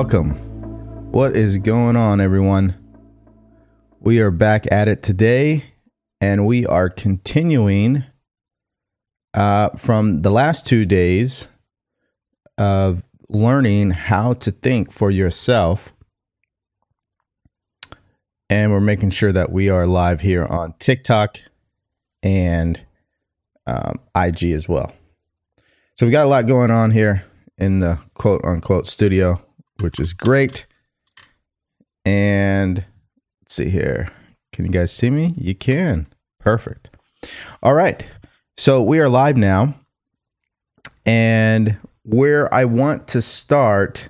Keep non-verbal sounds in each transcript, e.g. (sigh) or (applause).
Welcome. What is going on, everyone? We are back at it today, and we are continuing uh, from the last two days of learning how to think for yourself. And we're making sure that we are live here on TikTok and um, IG as well. So we got a lot going on here in the quote unquote studio, which is great. And let's see here. Can you guys see me? You can. Perfect. All right. So we are live now. And where I want to start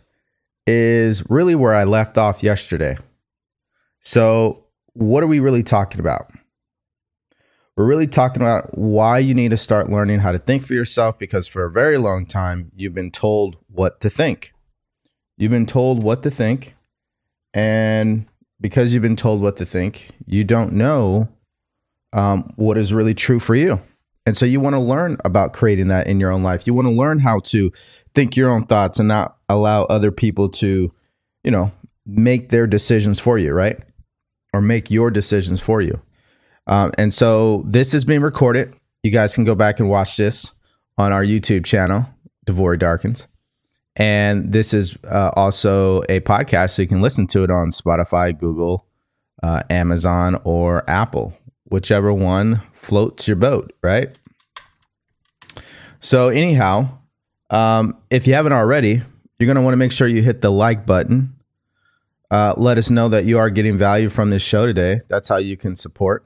is really where I left off yesterday. So, what are we really talking about? We're really talking about why you need to start learning how to think for yourself because for a very long time, you've been told what to think. You've been told what to think. And because you've been told what to think, you don't know um, what is really true for you. And so you want to learn about creating that in your own life. You want to learn how to think your own thoughts and not allow other people to, you know, make their decisions for you, right? Or make your decisions for you. Um, and so this is being recorded. You guys can go back and watch this on our YouTube channel, DeVory Darkins. And this is uh, also a podcast, so you can listen to it on Spotify, Google, uh, Amazon, or Apple, whichever one floats your boat, right? So, anyhow, um, if you haven't already, you're going to want to make sure you hit the like button. Uh, let us know that you are getting value from this show today. That's how you can support.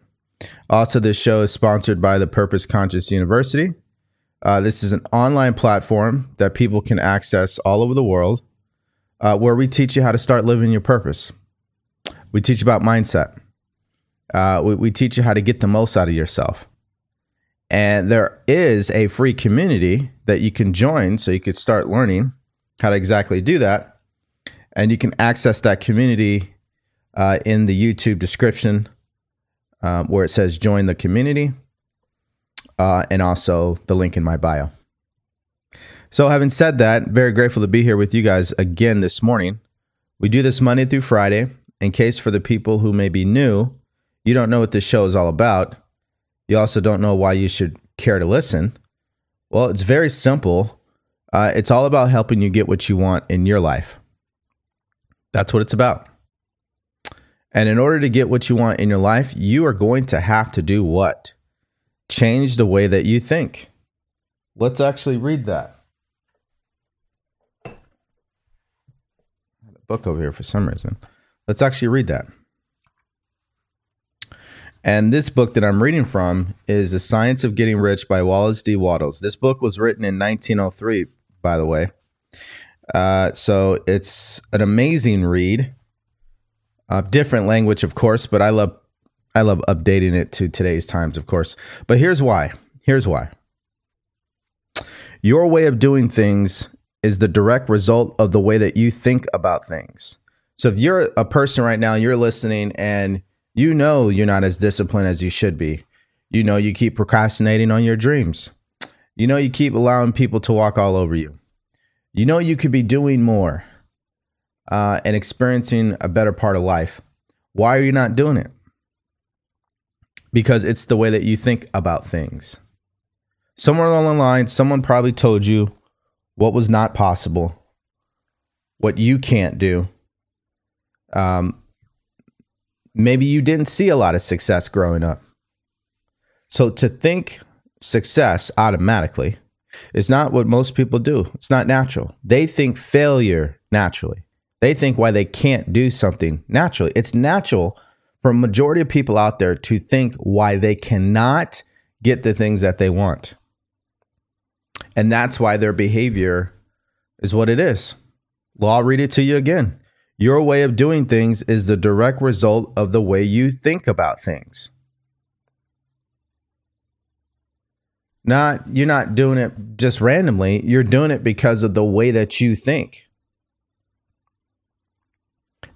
Also, this show is sponsored by the Purpose Conscious University. Uh, this is an online platform that people can access all over the world uh, where we teach you how to start living your purpose. We teach about mindset. Uh, we, we teach you how to get the most out of yourself. And there is a free community that you can join so you could start learning how to exactly do that. And you can access that community uh, in the YouTube description um, where it says join the community uh, and also the link in my bio. So, having said that, very grateful to be here with you guys again this morning. We do this Monday through Friday. In case for the people who may be new, you don't know what this show is all about. You also don't know why you should care to listen. Well, it's very simple. Uh, it's all about helping you get what you want in your life. That's what it's about. And in order to get what you want in your life, you are going to have to do what? Change the way that you think. Let's actually read that. book over here for some reason. Let's actually read that. And this book that I'm reading from is The Science of Getting Rich by Wallace D. Wattles. This book was written in 1903, by the way. Uh, so it's an amazing read. Uh, different language, of course, but I love I love updating it to today's times, of course. But here's why. Here's why. Your way of doing things is the direct result of the way that you think about things. So if you're a person right now, you're listening and you know you're not as disciplined as you should be. You know you keep procrastinating on your dreams. You know you keep allowing people to walk all over you. You know you could be doing more uh, and experiencing a better part of life. Why are you not doing it? Because it's the way that you think about things. Somewhere along the line, someone probably told you what was not possible, what you can't do. Um, maybe you didn't see a lot of success growing up. So to think success automatically is not what most people do. It's not natural. They think failure naturally. They think why they can't do something naturally. It's natural for a majority of people out there to think why they cannot get the things that they want. And that's why their behavior is what it is. Well, I'll read it to you again. Your way of doing things is the direct result of the way you think about things. Not you're not doing it just randomly, you're doing it because of the way that you think.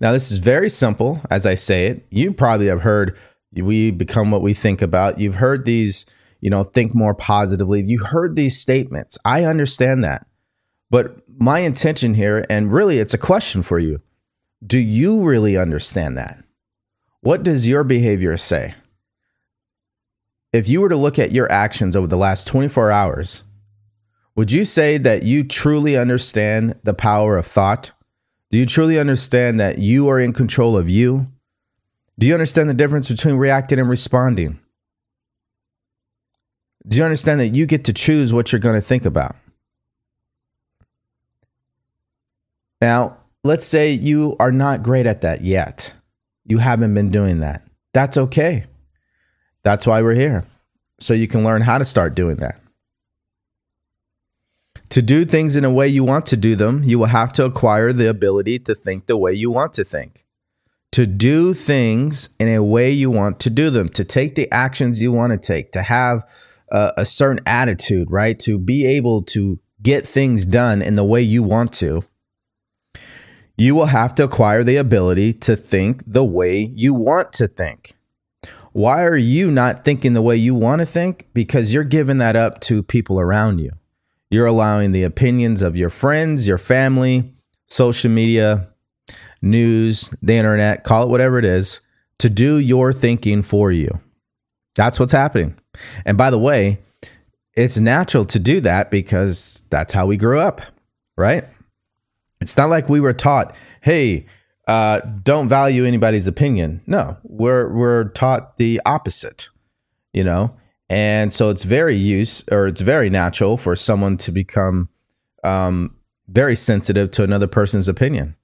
Now, this is very simple as I say it. You probably have heard we become what we think about. You've heard these, you know, think more positively. You heard these statements. I understand that. But my intention here, and really it's a question for you do you really understand that? What does your behavior say? If you were to look at your actions over the last 24 hours, would you say that you truly understand the power of thought? Do you truly understand that you are in control of you? Do you understand the difference between reacting and responding? Do you understand that you get to choose what you're going to think about? Now, let's say you are not great at that yet. You haven't been doing that. That's okay. That's why we're here. So you can learn how to start doing that. To do things in a way you want to do them, you will have to acquire the ability to think the way you want to think. To do things in a way you want to do them, to take the actions you want to take, to have a, a certain attitude, right? To be able to get things done in the way you want to, you will have to acquire the ability to think the way you want to think. Why are you not thinking the way you want to think? Because you're giving that up to people around you. You're allowing the opinions of your friends, your family, social media, news, the internet, call it whatever it is, to do your thinking for you. That's what's happening. And by the way, it's natural to do that because that's how we grew up, right? It's not like we were taught, hey, uh, don't value anybody's opinion. No, we're we're taught the opposite, you know. And so it's very use or it's very natural for someone to become um, very sensitive to another person's opinion.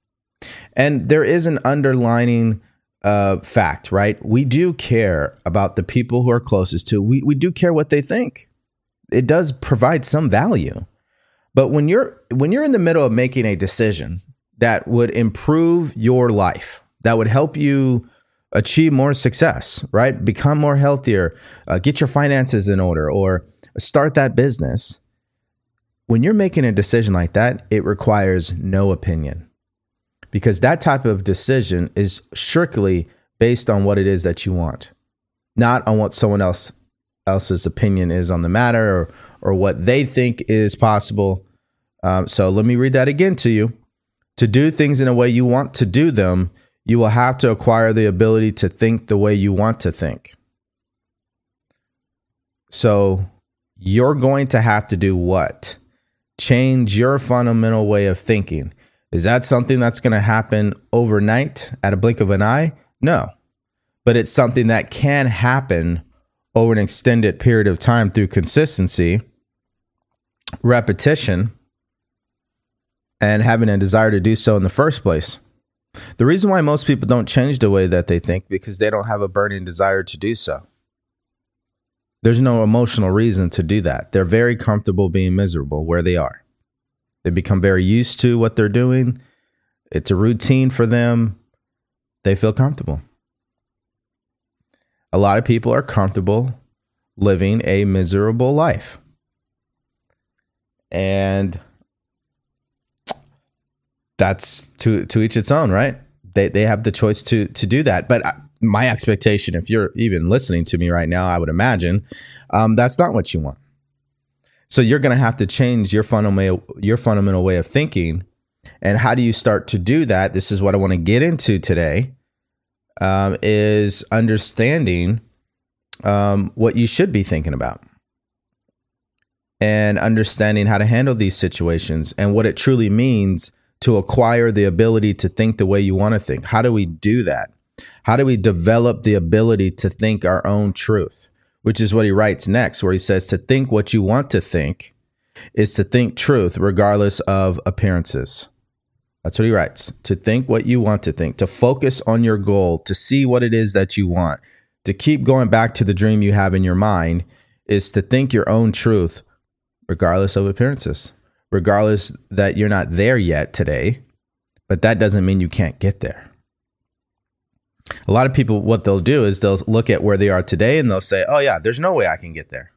And there is an underlining uh, fact, right? We do care about the people who are closest to. We we do care what they think. It does provide some value. But when you're when you're in the middle of making a decision that would improve your life, that would help you achieve more success, right? Become more healthier, uh, get your finances in order, or start that business. When you're making a decision like that, it requires no opinion because that type of decision is strictly based on what it is that you want, not on what someone else else's opinion is on the matter or, or what they think is possible. Um, so let me read that again to you. To do things in a way you want to do them, you will have to acquire the ability to think the way you want to think. So you're going to have to do what? Change your fundamental way of thinking. Is that something that's going to happen overnight at a blink of an eye? No. But it's something that can happen over an extended period of time through consistency, repetition, and having a desire to do so in the first place. The reason why most people don't change the way that they think because they don't have a burning desire to do so. There's no emotional reason to do that. They're very comfortable being miserable where they are. They become very used to what they're doing. It's a routine for them. They feel comfortable. A lot of people are comfortable living a miserable life. And that's to to each its own, right? They they have the choice to to do that. But my expectation, if you're even listening to me right now, I would imagine um, that's not what you want. So you're going to have to change your fundamental your fundamental way of thinking. And how do you start to do that? This is what I want to get into today. Um, is understanding um, what you should be thinking about and understanding how to handle these situations and what it truly means to acquire the ability to think the way you want to think. How do we do that? How do we develop the ability to think our own truth? Which is what he writes next, where he says to think what you want to think is to think truth regardless of appearances. That's what he writes. To think what you want to think, to focus on your goal, to see what it is that you want, to keep going back to the dream you have in your mind is to think your own truth regardless of appearances regardless that you're not there yet today, but that doesn't mean you can't get there. A lot of people, what they'll do is they'll look at where they are today and they'll say, oh, yeah, there's no way I can get there.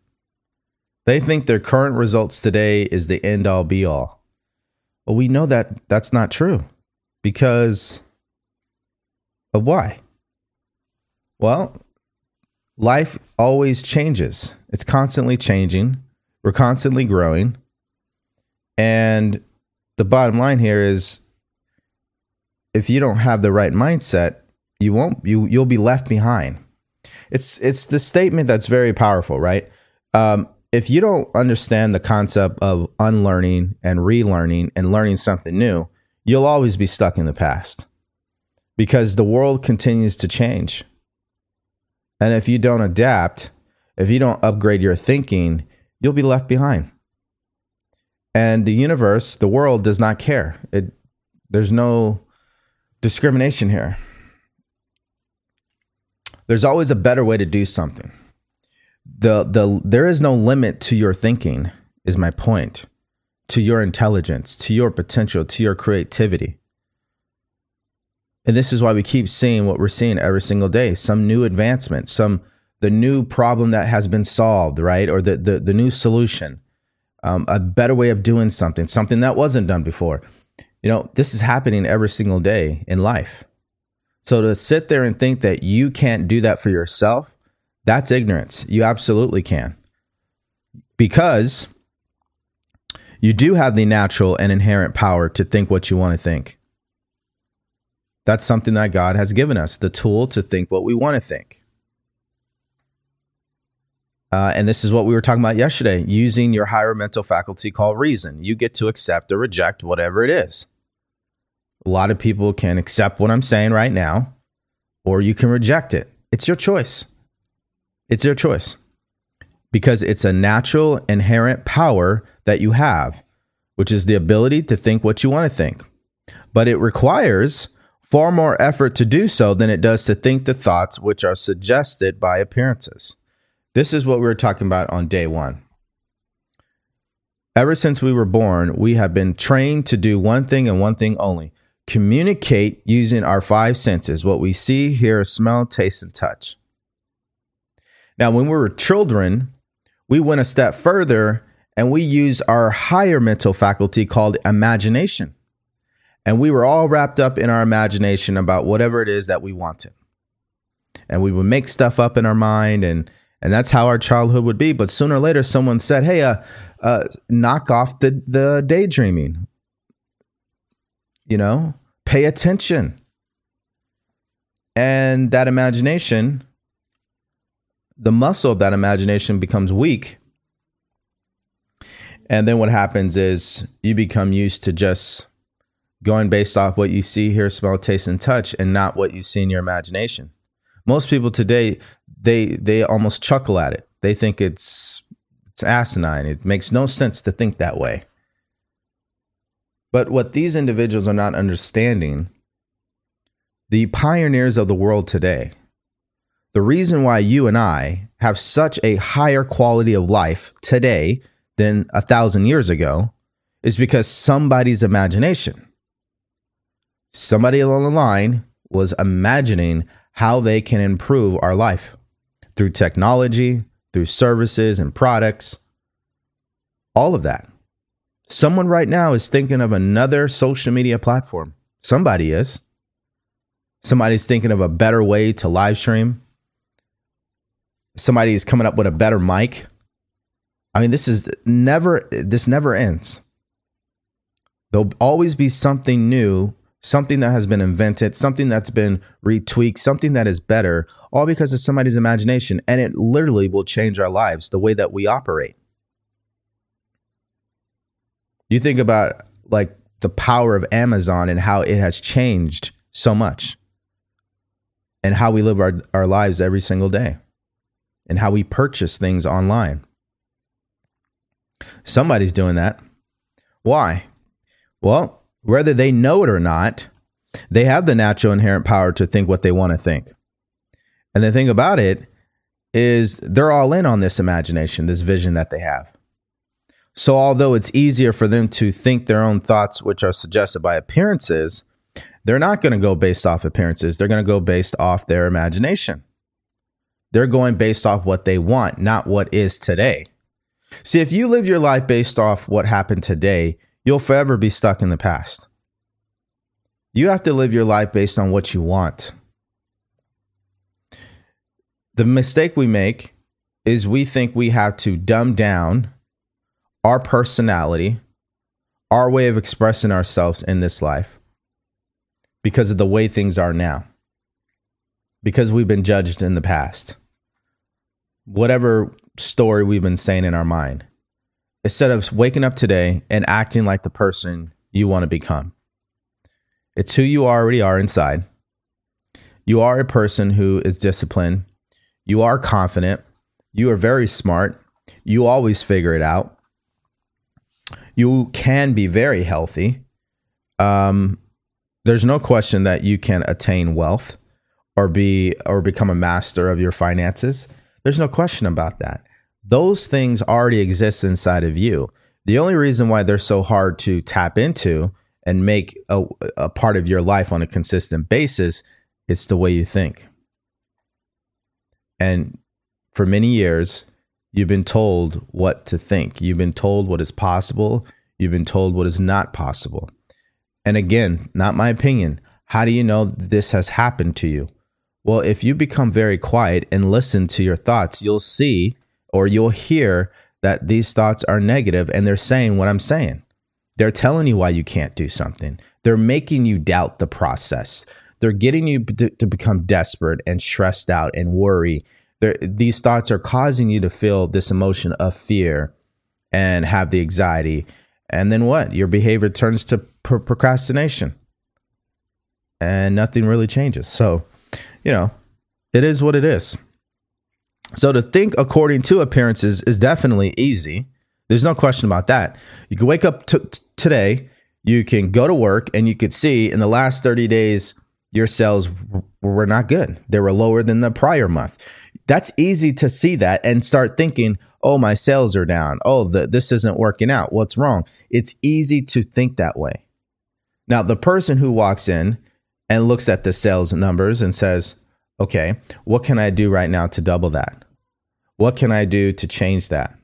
They think their current results today is the end all be all. Well, we know that that's not true because of why? Well, life always changes, it's constantly changing, we're constantly growing. And the bottom line here is if you don't have the right mindset, you won't you you'll be left behind. It's it's the statement that's very powerful, right? Um, if you don't understand the concept of unlearning and relearning and learning something new, you'll always be stuck in the past because the world continues to change. And if you don't adapt, if you don't upgrade your thinking, you'll be left behind. And the universe, the world does not care. It there's no discrimination here. There's always a better way to do something. The the there is no limit to your thinking is my point. To your intelligence, to your potential, to your creativity. And this is why we keep seeing what we're seeing every single day, some new advancement, some the new problem that has been solved, right? Or the the, the new solution. Um, a better way of doing something, something that wasn't done before. You know, this is happening every single day in life. So to sit there and think that you can't do that for yourself, that's ignorance. You absolutely can. Because you do have the natural and inherent power to think what you want to think. That's something that God has given us the tool to think what we want to think. Uh, and this is what we were talking about yesterday using your higher mental faculty called reason. You get to accept or reject whatever it is. A lot of people can accept what I'm saying right now, or you can reject it. It's your choice. It's your choice because it's a natural, inherent power that you have, which is the ability to think what you want to think. But it requires far more effort to do so than it does to think the thoughts which are suggested by appearances. This is what we were talking about on day one. Ever since we were born, we have been trained to do one thing and one thing only communicate using our five senses what we see, hear, smell, taste, and touch. Now, when we were children, we went a step further and we used our higher mental faculty called imagination. And we were all wrapped up in our imagination about whatever it is that we wanted. And we would make stuff up in our mind and and that's how our childhood would be. But sooner or later, someone said, "Hey, uh, uh, knock off the the daydreaming you know, pay attention. And that imagination, the muscle of that imagination becomes weak. And then what happens is you become used to just going based off what you see, hear, smell, taste, and touch, and not what you see in your imagination. Most people today, they they almost chuckle at it. They think it's it's asinine. It makes no sense to think that way. But what these individuals are not understanding, the pioneers of the world today, the reason why you and I have such a higher quality of life today than a thousand years ago is because somebody's imagination, somebody along the line was imagining how they can improve our life through technology, through services and products, all of that. Someone right now is thinking of another social media platform. Somebody is. Somebody's thinking of a better way to live stream. Somebody's coming up with a better mic. I mean, this is never this never ends. There'll always be something new, something that has been invented, something that's been retweaked, something that is better, all because of somebody's imagination. And it literally will change our lives, the way that we operate. You think about like the power of Amazon and how it has changed so much and how we live our, our lives every single day and how we purchase things online. Somebody's doing that. Why? Well, whether they know it or not, they have the natural inherent power to think what they want to think. And the thing about it is they're all in on this imagination, this vision that they have. So, although it's easier for them to think their own thoughts, which are suggested by appearances, they're not going to go based off appearances. They're going to go based off their imagination. They're going based off what they want, not what is today. See, if you live your life based off what happened today, you'll forever be stuck in the past. You have to live your life based on what you want. The mistake we make is we think we have to dumb down our personality, our way of expressing ourselves in this life because of the way things are now, because we've been judged in the past. Whatever story we've been saying in our mind, instead of waking up today and acting like the person you want to become. It's who you already are inside. You are a person who is disciplined. You are confident. You are very smart. You always figure it out. You can be very healthy. Um, there's no question that you can attain wealth or be or become a master of your finances. There's no question about that. Those things already exist inside of you. The only reason why they're so hard to tap into and make a, a part of your life on a consistent basis it's the way you think. And for many years, you've been told what to think. You've been told what is possible. You've been told what is not possible. And again, not my opinion. How do you know this has happened to you? Well, if you become very quiet and listen to your thoughts, you'll see or you'll hear that these thoughts are negative and they're saying what I'm saying. They're telling you why you can't do something. They're making you doubt the process. They're getting you to, to become desperate and stressed out and worry. They're, these thoughts are causing you to feel this emotion of fear and have the anxiety. And then what? Your behavior turns to pr- procrastination and nothing really changes. So, you know, it is what it is. So to think according to appearances is definitely easy. There's no question about that. You can wake up t- today, you can go to work, and you could see in the last 30 days your sales were not good. They were lower than the prior month. That's easy to see that and start thinking, oh, my sales are down. Oh, the, this isn't working out. What's wrong? It's easy to think that way. Now, the person who walks in and looks at the sales numbers and says, okay, what can I do right now to double that? What can I do to change that?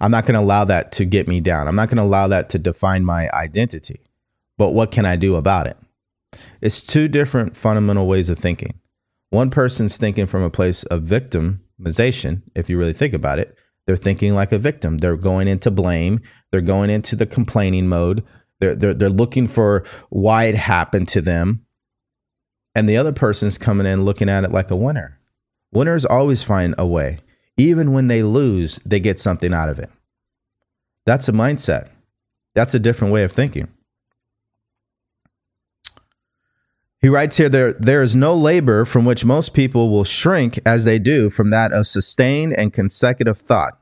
I'm not going to allow that to get me down. I'm not going to allow that to define my identity. But what can I do about it? It's two different fundamental ways of thinking. One person's thinking from a place of victimization, if you really think about it. They're thinking like a victim. They're going into blame. They're going into the complaining mode. They're, they're, they're looking for why it happened to them. And the other person's coming in looking at it like a winner. Winners always find a way. Even when they lose, they get something out of it. That's a mindset. That's a different way of thinking. He writes here there there is no labor from which most people will shrink as they do from that of sustained and consecutive thought.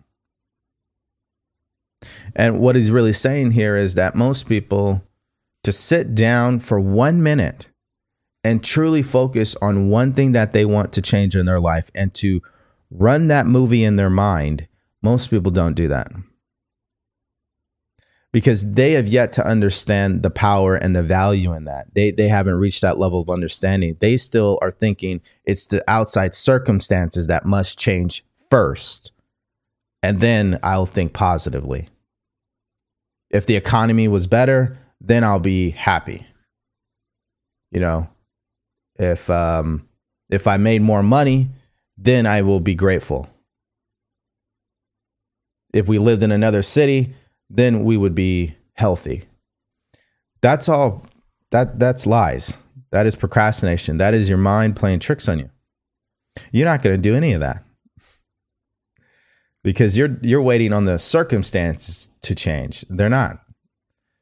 And what he's really saying here is that most people to sit down for 1 minute and truly focus on one thing that they want to change in their life and to run that movie in their mind, most people don't do that because they have yet to understand the power and the value in that. They they haven't reached that level of understanding. They still are thinking it's the outside circumstances that must change first. And then I'll think positively. If the economy was better, then I'll be happy. You know, if um if I made more money, then I will be grateful. If we lived in another city, then we would be healthy. That's all that that's lies. That is procrastination. That is your mind playing tricks on you. You're not going to do any of that. Because you're you're waiting on the circumstances to change. They're not.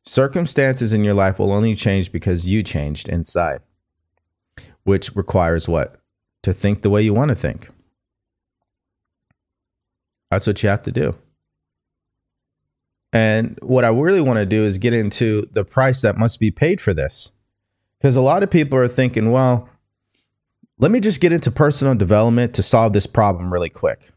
Circumstances in your life will only change because you changed inside. Which requires what? To think the way you want to think. That's what you have to do. And what I really want to do is get into the price that must be paid for this. Because a lot of people are thinking, well, let me just get into personal development to solve this problem really quick.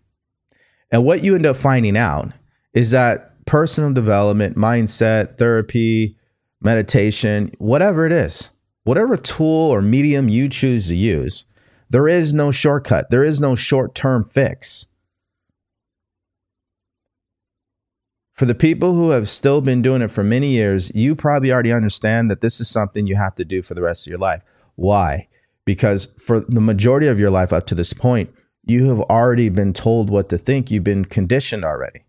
And what you end up finding out is that personal development, mindset, therapy, meditation, whatever it is, whatever tool or medium you choose to use, there is no shortcut. There is no short term fix. For the people who have still been doing it for many years, you probably already understand that this is something you have to do for the rest of your life. Why? Because for the majority of your life up to this point, you have already been told what to think. You've been conditioned already.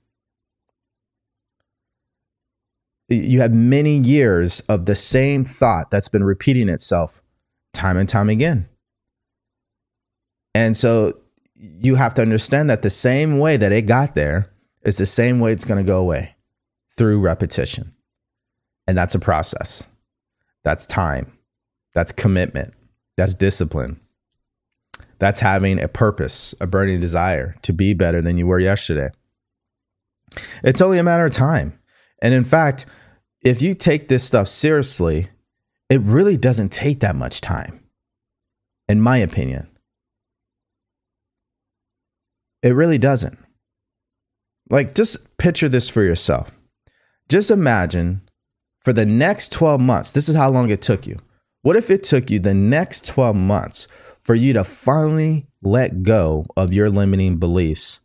You have many years of the same thought that's been repeating itself time and time again. And so you have to understand that the same way that it got there is the same way it's going to go away through repetition. And that's a process. That's time. That's commitment. That's discipline. That's having a purpose, a burning desire to be better than you were yesterday. It's only a matter of time. And in fact, if you take this stuff seriously, it really doesn't take that much time, in my opinion. It really doesn't. Like, just picture this for yourself. Just imagine for the next 12 months, this is how long it took you. What if it took you the next 12 months for you to finally let go of your limiting beliefs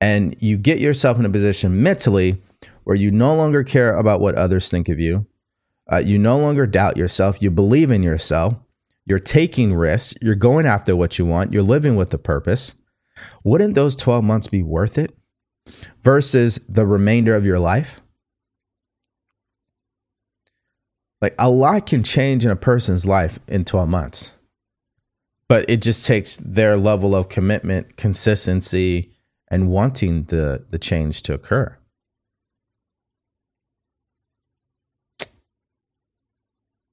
and you get yourself in a position mentally where you no longer care about what others think of you. Uh, you no longer doubt yourself. You believe in yourself. You're taking risks. You're going after what you want. You're living with a purpose. Wouldn't those 12 months be worth it versus the remainder of your life? Like a lot can change in a person's life in 12 months, but it just takes their level of commitment, consistency, and wanting the, the change to occur.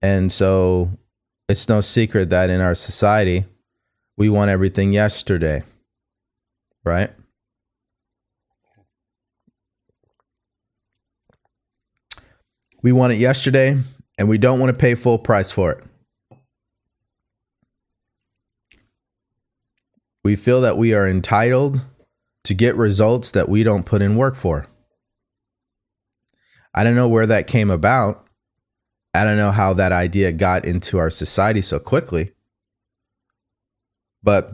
And so it's no secret that in our society, we want everything yesterday, right? We want it yesterday, and we don't want to pay full price for it. We feel that we are entitled to get results that we don't put in work for. I don't know where that came about, I don't know how that idea got into our society so quickly, but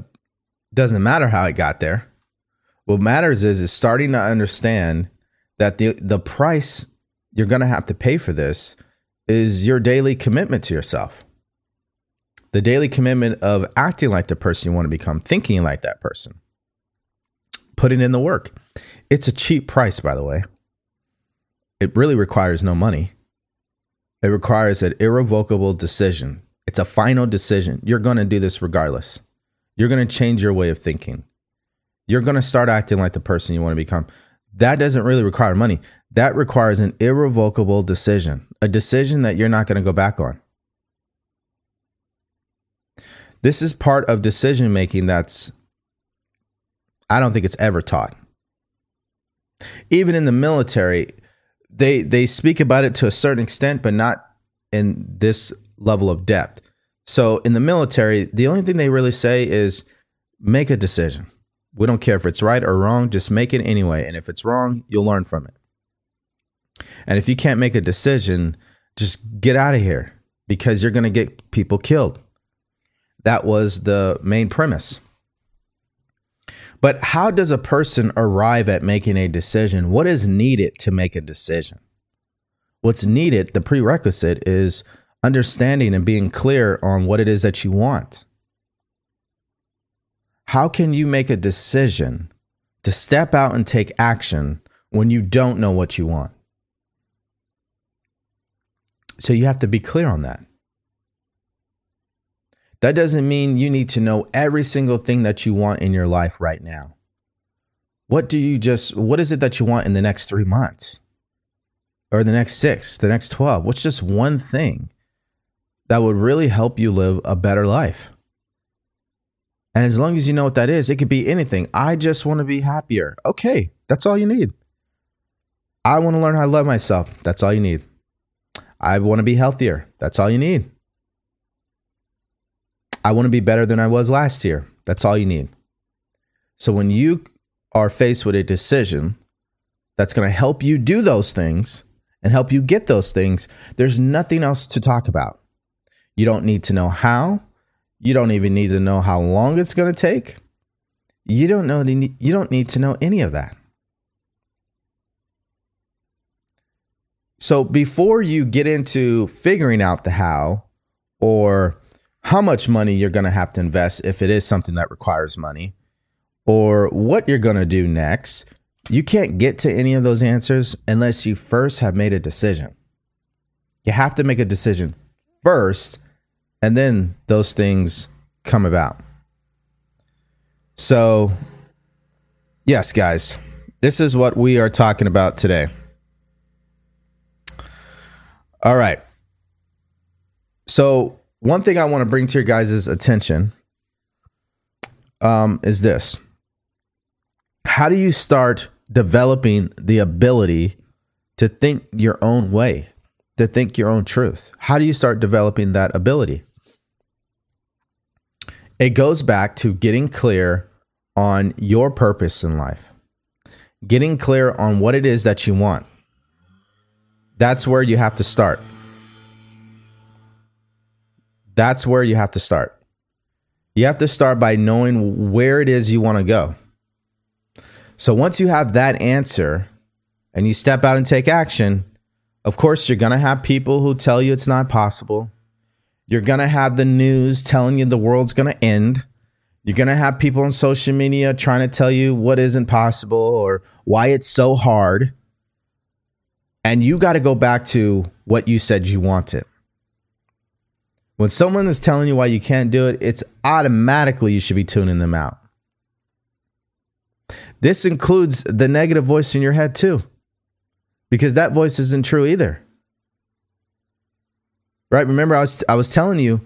doesn't matter how it got there. What matters is is starting to understand that the the price you're going to have to pay for this is your daily commitment to yourself. The daily commitment of acting like the person you want to become, thinking like that person, putting in the work. It's a cheap price, by the way. It really requires no money. It requires an irrevocable decision. It's a final decision. You're going to do this regardless. You're going to change your way of thinking. You're going to start acting like the person you want to become. That doesn't really require money. That requires an irrevocable decision, a decision that you're not going to go back on. This is part of decision making that's, I don't think it's ever taught. Even in the military, they they speak about it to a certain extent, but not in this level of depth. So in the military, the only thing they really say is make a decision. We don't care if it's right or wrong, just make it anyway. And if it's wrong, you'll learn from it. And if you can't make a decision, just get out of here because you're going to get people killed. That was the main premise. But how does a person arrive at making a decision? What is needed to make a decision? What's needed, the prerequisite, is understanding and being clear on what it is that you want. How can you make a decision to step out and take action when you don't know what you want? So you have to be clear on that. That doesn't mean you need to know every single thing that you want in your life right now. What do you just, what is it that you want in the next three months or the next six, the next 12? What's just one thing that would really help you live a better life? And as long as you know what that is, it could be anything. I just want to be happier. Okay, that's all you need. I want to learn how to love myself. That's all you need. I want to be healthier. That's all you need. I want to be better than I was last year. That's all you need. So when you are faced with a decision that's going to help you do those things and help you get those things, there's nothing else to talk about. You don't need to know how. You don't even need to know how long it's going to take. You don't know you don't need to know any of that. So before you get into figuring out the how or how much money you're going to have to invest if it is something that requires money, or what you're going to do next. You can't get to any of those answers unless you first have made a decision. You have to make a decision first, and then those things come about. So, yes, guys, this is what we are talking about today. All right. So, one thing I want to bring to your guys' attention um, is this How do you start developing the ability to think your own way, to think your own truth? How do you start developing that ability? It goes back to getting clear on your purpose in life, getting clear on what it is that you want. That's where you have to start. That's where you have to start. You have to start by knowing where it is you want to go. So once you have that answer and you step out and take action, of course, you're going to have people who tell you it's not possible. You're going to have the news telling you the world's going to end. You're going to have people on social media trying to tell you what isn't possible or why it's so hard. And you got to go back to what you said you wanted. When someone is telling you why you can't do it, it's automatically you should be tuning them out. This includes the negative voice in your head too, because that voice isn't true either. Right? Remember, I was I was telling you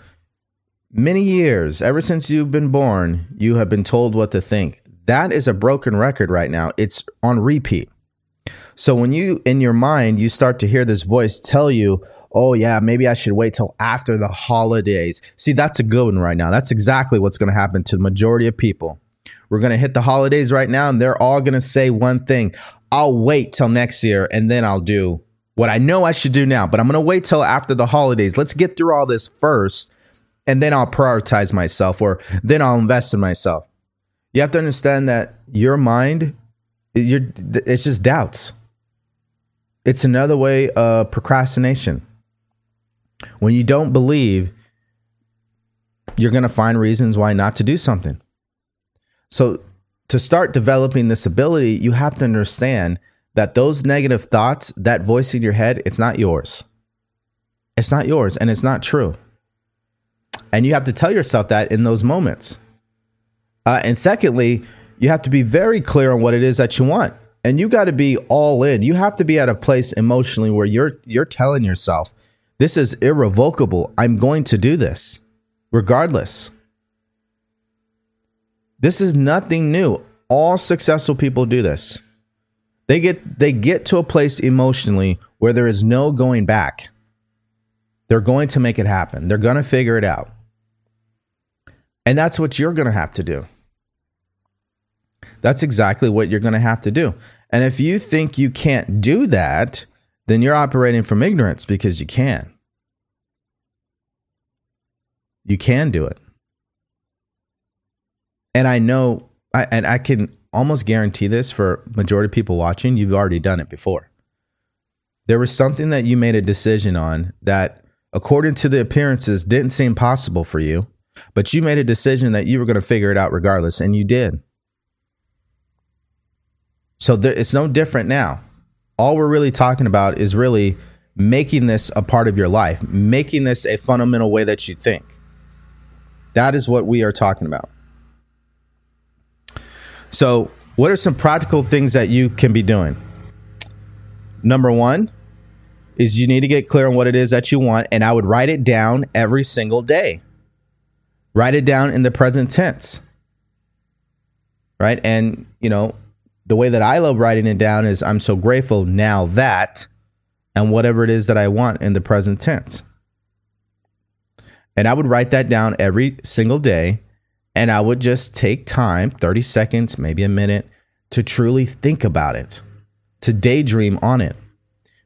many years, ever since you've been born, you have been told what to think. That is a broken record right now. It's on repeat. So when you in your mind you start to hear this voice tell you, "Oh yeah, maybe I should wait till after the holidays." See, that's a good one right now. That's exactly what's going to happen to the majority of people. We're going to hit the holidays right now and they're all going to say one thing. I'll wait till next year and then I'll do what I know I should do now, but I'm going to wait till after the holidays. Let's get through all this first and then I'll prioritize myself or then I'll invest in myself. You have to understand that your mind it's just doubts. It's another way of procrastination. When you don't believe, you're going to find reasons why not to do something. So, to start developing this ability, you have to understand that those negative thoughts, that voice in your head, it's not yours. It's not yours and it's not true. And you have to tell yourself that in those moments. Uh, and secondly, you have to be very clear on what it is that you want. And you got to be all in. You have to be at a place emotionally where you're you're telling yourself, this is irrevocable. I'm going to do this regardless. This is nothing new. All successful people do this. They get they get to a place emotionally where there is no going back. They're going to make it happen. They're going to figure it out. And that's what you're going to have to do. That's exactly what you're going to have to do. And if you think you can't do that, then you're operating from ignorance because you can. You can do it and I know, I, and I can almost guarantee this for majority of people watching, you've already done it before. There was something that you made a decision on that, according to the appearances, didn't seem possible for you, but you made a decision that you were going to figure it out regardless, and you did. So there, it's no different now. All we're really talking about is really making this a part of your life, making this a fundamental way that you think. That is what we are talking about. So, what are some practical things that you can be doing? Number one is you need to get clear on what it is that you want, and I would write it down every single day. Write it down in the present tense. Right. And, you know, the way that I love writing it down is I'm so grateful now that, and whatever it is that I want in the present tense. And I would write that down every single day and I would just take time 30 seconds, maybe a minute to truly think about it, to daydream on it.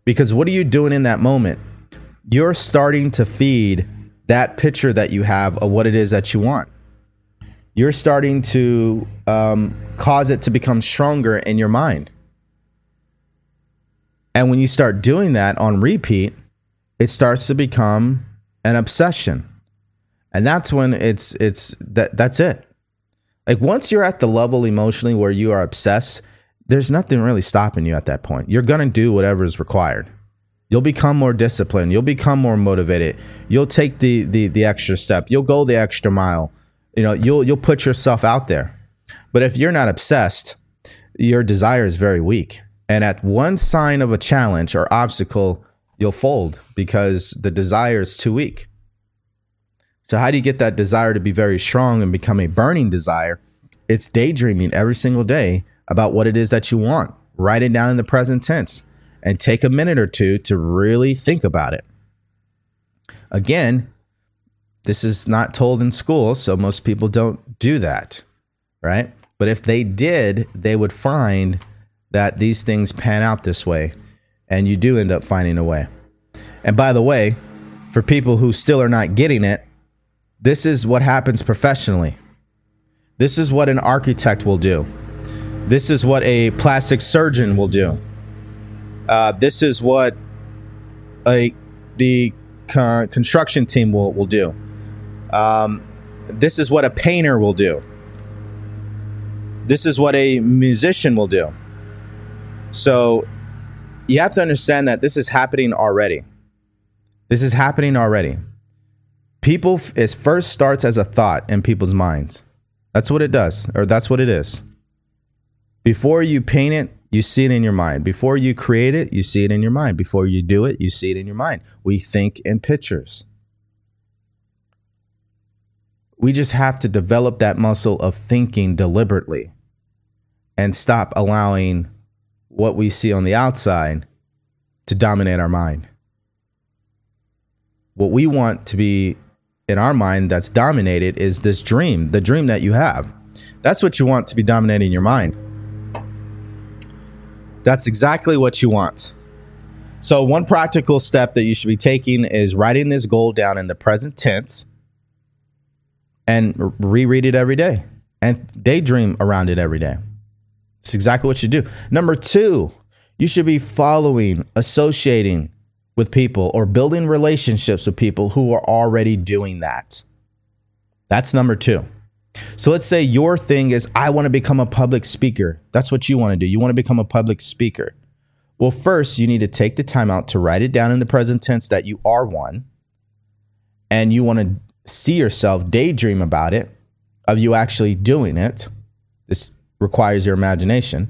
Because what are you doing in that moment? You're starting to feed that picture that you have of what it is that you want. You're starting to um, cause it to become stronger in your mind. And when you start doing that on repeat, it starts to become an obsession and that's when it's it's that that's it like once you're at the level emotionally where you are obsessed there's nothing really stopping you at that point you're gonna do whatever is required You'll become more disciplined. You'll become more motivated. You'll take the the the extra step. You'll go the extra mile. You know, you'll you'll put yourself out there. But if you're not obsessed, your desire is very weak. And at one sign of a challenge or obstacle, you'll fold because the desire is too weak. So, how do you get that desire to be very strong and become a burning desire? It's daydreaming every single day about what it is that you want. Write it down in the present tense and take a minute or two to really think about it. Again, this is not told in school, so most people don't do that, right? But if they did, they would find that these things pan out this way, and you do end up finding a way. And by the way, for people who still are not getting it, this is what happens professionally. This is what an architect will do. This is what a plastic surgeon will do. Uh, this is what a the con- construction team will will do. Um, this is what a painter will do. This is what a musician will do. So you have to understand that this is happening already. This is happening already. People, it first starts as a thought in people's minds. That's what it does, or that's what it is. Before you paint it, you see it in your mind. Before you create it, you see it in your mind. Before you do it, you see it in your mind. We think in pictures. We just have to develop that muscle of thinking deliberately and stop allowing what we see on the outside to dominate our mind. What we want to be in our mind that's dominated is this dream, the dream that you have. That's what you want to be dominating your mind. That's exactly what you want. So, one practical step that you should be taking is writing this goal down in the present tense and reread it every day and daydream around it every day. It's exactly what you do. Number two, you should be following, associating with people or building relationships with people who are already doing that. That's number two. So let's say your thing is, I want to become a public speaker. That's what you want to do. You want to become a public speaker. Well, first, you need to take the time out to write it down in the present tense that you are one. And you want to see yourself daydream about it, of you actually doing it. This requires your imagination.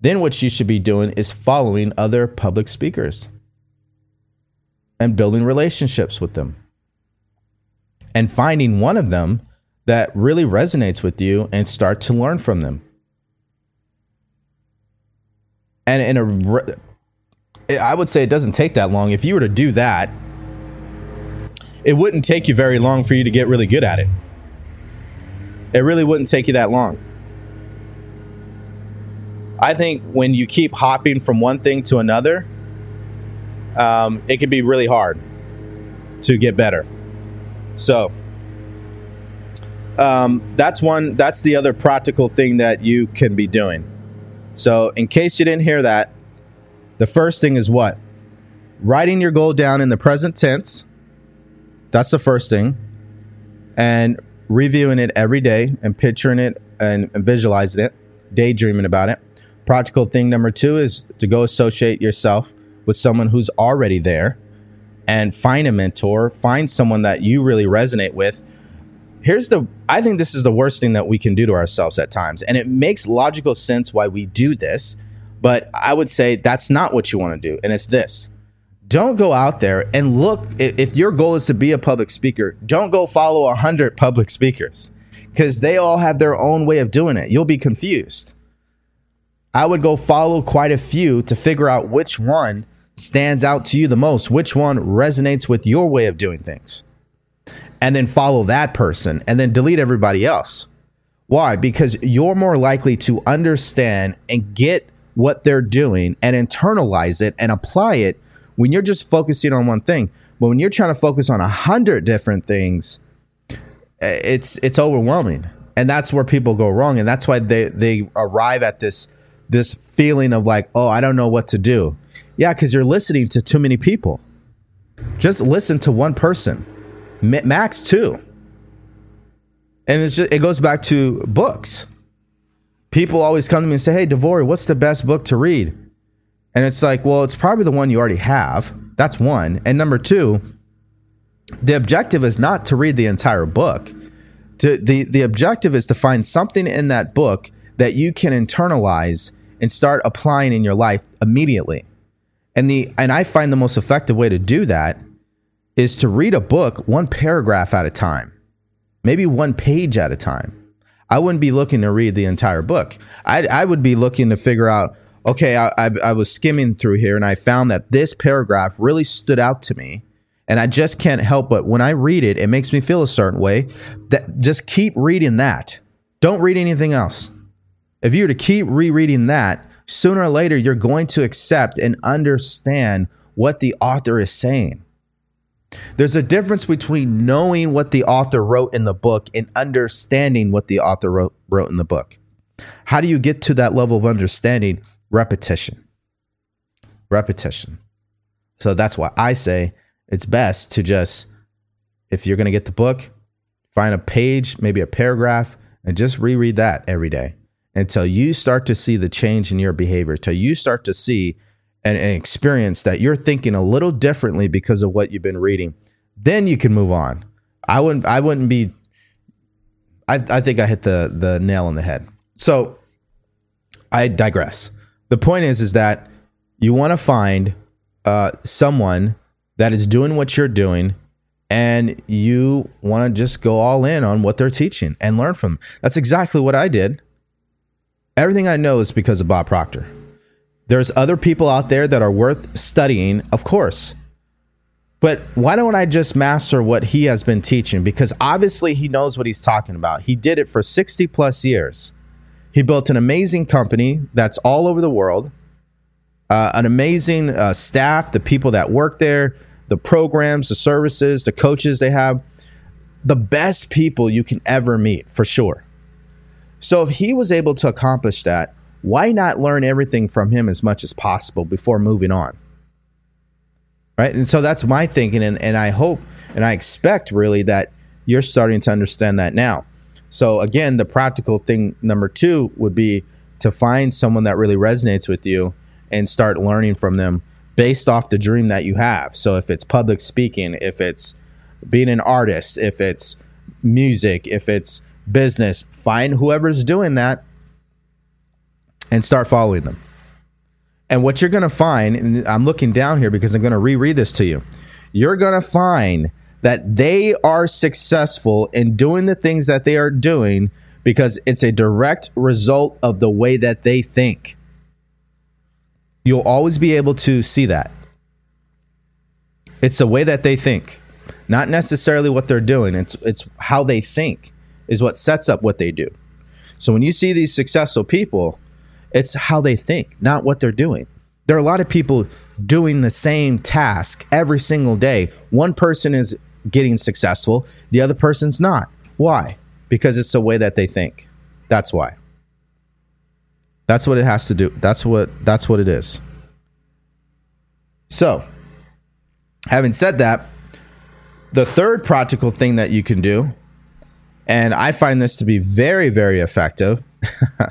Then, what you should be doing is following other public speakers and building relationships with them and finding one of them that really resonates with you and start to learn from them. And in a, I would say it doesn't take that long. If you were to do that, it wouldn't take you very long for you to get really good at it. It really wouldn't take you that long. I think when you keep hopping from one thing to another, um, it can be really hard to get better. So, um, that's one. That's the other practical thing that you can be doing. So, in case you didn't hear that, the first thing is what? Writing your goal down in the present tense. That's the first thing. And reviewing it every day and picturing it and, visualizing it, daydreaming about it. Practical thing number two is to go associate yourself with someone who's already there and find a mentor, find someone that you really resonate with here's the I think this is the worst thing that we can do to ourselves at times. And it makes logical sense why we do this, but I would say that's not what you want to do. And it's this. Don't go out there and look if your goal is to be a public speaker, don't go follow a 100 public speakers cuz they all have their own way of doing it. You'll be confused. I would go follow quite a few to figure out which one stands out to you the most, which one resonates with your way of doing things and then follow that person and then delete everybody else. Why? Because you're more likely to understand and get what they're doing and internalize it and apply it when you're just focusing on one thing. But when you're trying to focus on a hundred different things, eh, it's it's overwhelming. And that's where people go wrong. And that's why they, they arrive at this this feeling of like, oh, I don't know what to do. Yeah, because you're listening to too many people. Just listen to one person max two. And it's just it goes back to books. People always come to me and say, "Hey, DeVory, what's the best book to read?" And it's like, well, it's probably the one you already have. That's one. And number two, the objective is not to read the entire book. To, the, the objective is to find something in that book that you can internalize and start applying in your life immediately. And the and I find the most effective way to do that is to read a book one paragraph at a time. Maybe one page at a time. I wouldn't be looking to read the entire book. I I would be looking to figure out okay, I, I, I was skimming through here and I found that this paragraph really stood out to me and I just can't help but when I read it, it makes me feel a certain way. That just keep reading that. Don't read anything else. If you were to keep rereading that, sooner or later you're going to accept and understand what the author is saying. There's a difference between knowing what the author wrote in the book and understanding what the author wrote, wrote in the book. How do you get to that level of understanding? Repetition. Repetition. So that's why I say it's best to just, if you're going to get the book, find a page, maybe a paragraph, and just reread that every day until you start to see the change in your behavior, till you start to see and, and, experience that you're thinking a little differently because of what you've been reading. Then you can move on. I wouldn't. I wouldn't be. I, I think I hit the the nail on the head. So I digress. The point is, is that you want to find uh, someone that is doing what you're doing and you want to just go all in on what they're teaching and learn from them. That's exactly what I did. Everything I know is because of Bob Proctor. There's other people out there that are worth studying, of course. But why don't I just master what he has been teaching? Because obviously he knows what he's talking about. He did it for 60 plus years. He built an amazing company that's all over the world, uh, an amazing uh, staff, the people that work there, the programs, the services, the coaches they have, the best people you can ever meet for sure. So if he was able to accomplish that, why not learn everything from him as much as possible before moving on? Right. And so that's my thinking. And, and I hope and I expect really that you're starting to understand that now. So again, the practical thing number two would be to find someone that really resonates with you and start learning from them based off the dream that you have. So if it's public speaking, if it's being an artist, if it's music, if it's business, find whoever's doing that and start following them. And what you're going to find, and I'm looking down here because I'm going to reread this to you. You're going to find that they are successful in doing the things that they are doing because it's a direct result of the way that they think. You'll always be able to see that. It's the way that they think, not necessarily what they're doing. It's it's how they think is what sets up what they do. So when you see these successful people, it's how they think, not what they're doing. There are a lot of people doing the same task every single day. One person is getting successful, the other person's not. Why? Because it's the way that they think. That's why. That's what it has to do. That's what that's what it is. So, having said that, the third practical thing that you can do, and I find this to be very, very effective, (laughs) uh,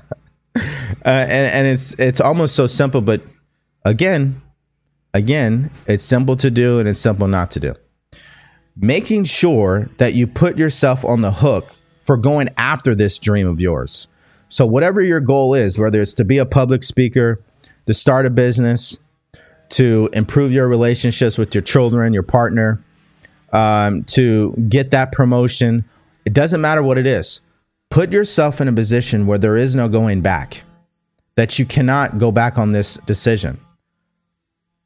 and, and it's it's almost so simple, but again, again, it's simple to do and it's simple not to do. Making sure that you put yourself on the hook for going after this dream of yours. So, whatever your goal is, whether it's to be a public speaker, to start a business, to improve your relationships with your children, your partner, um, to get that promotion, it doesn't matter what it is. Put yourself in a position where there is no going back, that you cannot go back on this decision.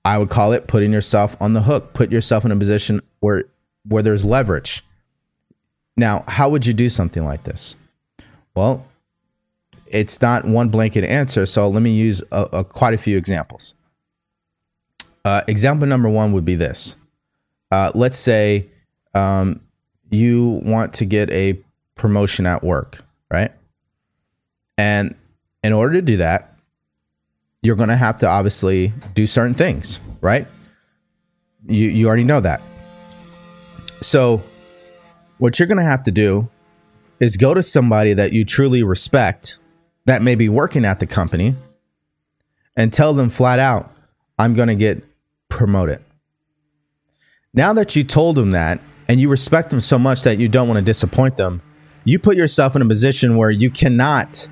I would call it putting yourself on the hook. Put yourself in a position where where there's leverage. Now, how would you do something like this? Well, it's not one blanket answer. So let me use a, a, quite a few examples. Uh, example number one would be this. Uh, let's say um, you want to get a promotion at work, right? And in order to do that, you're going to have to obviously do certain things, right? You, you already know that. So, what you're going to have to do is go to somebody that you truly respect that may be working at the company and tell them flat out, I'm going to get promoted. Now that you told them that and you respect them so much that you don't want to disappoint them, you put yourself in a position where you cannot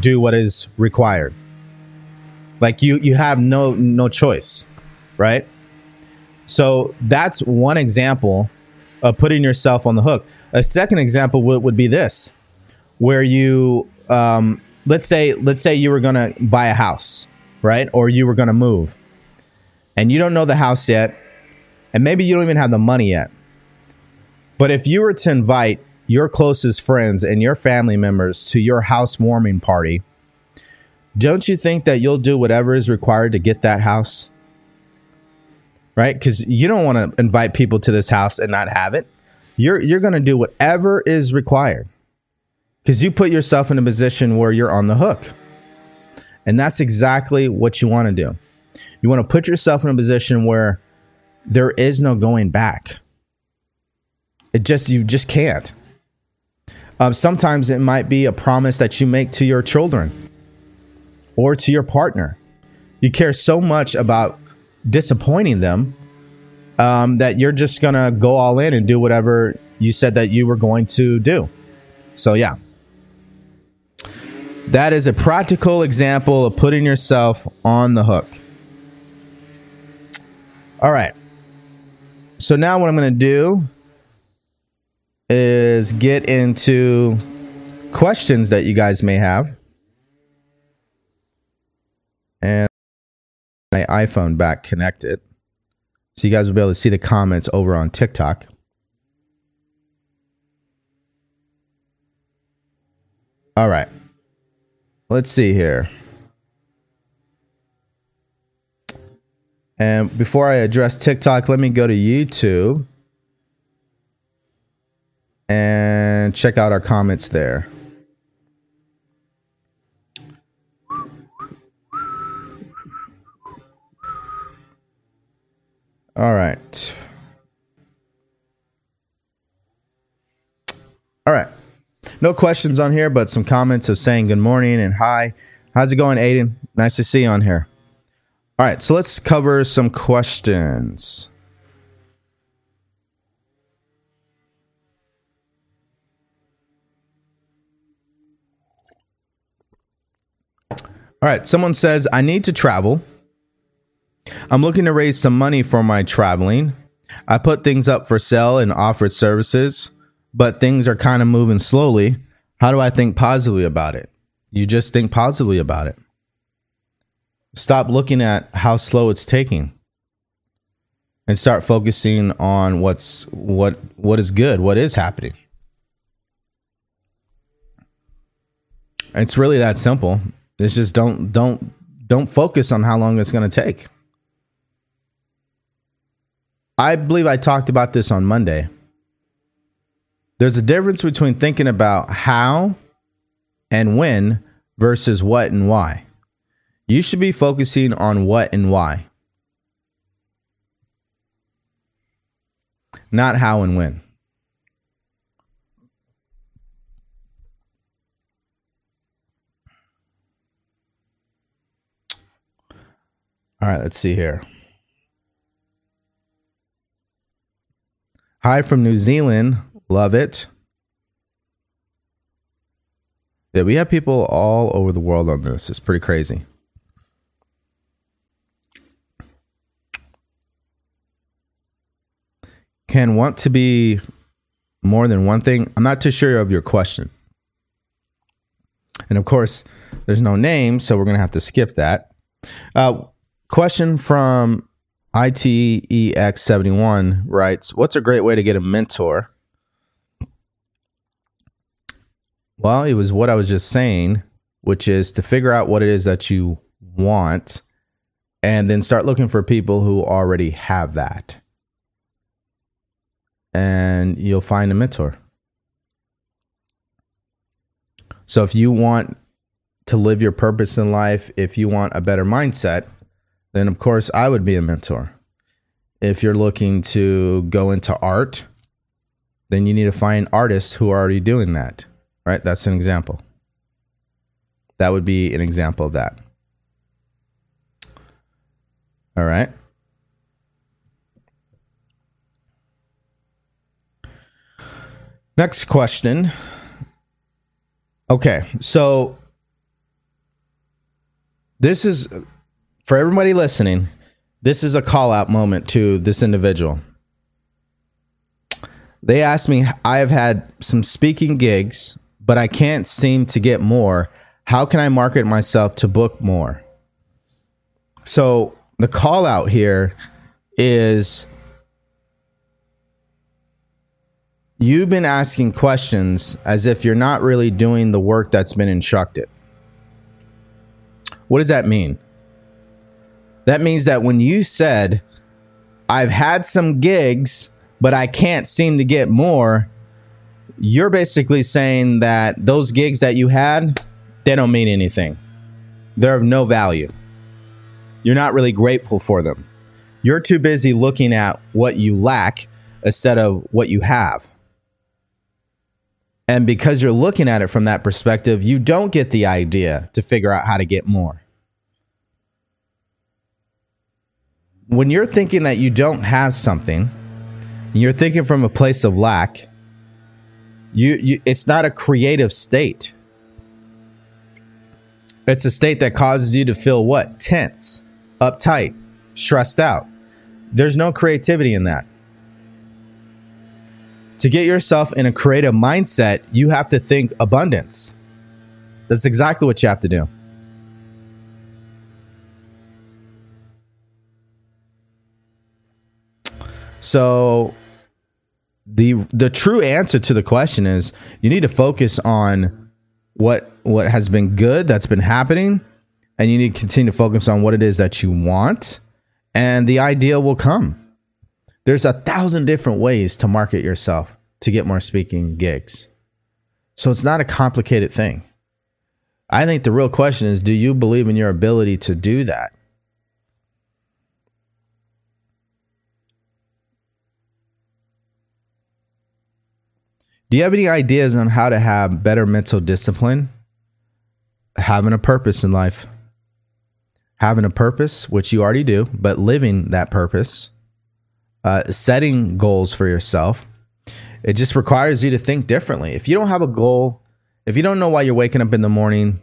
do what is required. Like you you have no no choice, right? So that's one example of putting yourself on the hook. A second example would, would be this, where you um, let's say let's say you were to buy a house, right? Or you were to move. And you don't know the house yet, and maybe you don't even have the money yet. But if you were to invite your closest friends and your family members to your housewarming party, don't you think that you'll do whatever is required to get that house? Right? Because you don't want to invite people to this house and not have it. You're you're going to do whatever is required because you put yourself in a position where you're on the hook. And that's exactly what you want to do. You want to put yourself in a position where there is no going back. It just, you just can't. Um, sometimes it might be a promise that you make to your children or to your partner. You care so much about disappointing them um, that you're just going to go all in and do whatever you said that you were going to do. So, yeah. That is a practical example of putting yourself on the hook. All right. So now what I'm going to do is get into questions that you guys may have. And my iPhone back connected. So you guys will be able to see the comments over on TikTok. All right. Let's see here. And before I address TikTok, let me go to YouTube and check out our comments there. All right. All right. No questions on here, but some comments of saying good morning and hi. How's it going, Aiden? Nice to see you on here. All right, so let's cover some questions. All right, someone says, I need to travel. I'm looking to raise some money for my traveling. I put things up for sale and offered services but things are kind of moving slowly. How do I think positively about it? You just think positively about it. Stop looking at how slow it's taking and start focusing on what's what what is good, what is happening. It's really that simple. It's just don't don't don't focus on how long it's going to take. I believe I talked about this on Monday. There's a difference between thinking about how and when versus what and why. You should be focusing on what and why, not how and when. All right, let's see here. Hi from New Zealand. Love it. Yeah, we have people all over the world on this. It's pretty crazy. Can want to be more than one thing? I'm not too sure of your question. And of course, there's no name, so we're going to have to skip that. Uh, question from ITEX71 writes What's a great way to get a mentor? Well, it was what I was just saying, which is to figure out what it is that you want and then start looking for people who already have that. And you'll find a mentor. So if you want to live your purpose in life, if you want a better mindset, then of course I would be a mentor. If you're looking to go into art, then you need to find artists who are already doing that right? That's an example. That would be an example of that. All right. Next question. Okay, so this is for everybody listening. This is a call out moment to this individual. They asked me, I have had some speaking gigs, but I can't seem to get more. How can I market myself to book more? So the call out here is you've been asking questions as if you're not really doing the work that's been instructed. What does that mean? That means that when you said, I've had some gigs, but I can't seem to get more, you're basically saying that those gigs that you had, they don't mean anything. They're of no value. You're not really grateful for them. You're too busy looking at what you lack instead of what you have. And because you're looking at it from that perspective, you don't get the idea to figure out how to get more. When you're thinking that you don't have something, you're thinking from a place of lack, you, you it's not a creative state. It's a state that causes you to feel what? Tense, uptight, stressed out. There's no creativity in that to get yourself in a creative mindset, you have to think abundance. That's exactly what you have to do. So the the true answer to the question is you need to focus on what what has been good that's been happening and you need to continue to focus on what it is that you want and the ideal will come. There's a thousand different ways to market yourself to get more speaking gigs. So it's not a complicated thing. I think the real question is do you believe in your ability to do that? Do you have any ideas on how to have better mental discipline? Having a purpose in life. Having a purpose, which you already do, but living that purpose uh, setting goals for yourself. It just requires you to think differently. If you don't have a goal, if you don't know why you're waking up in the morning,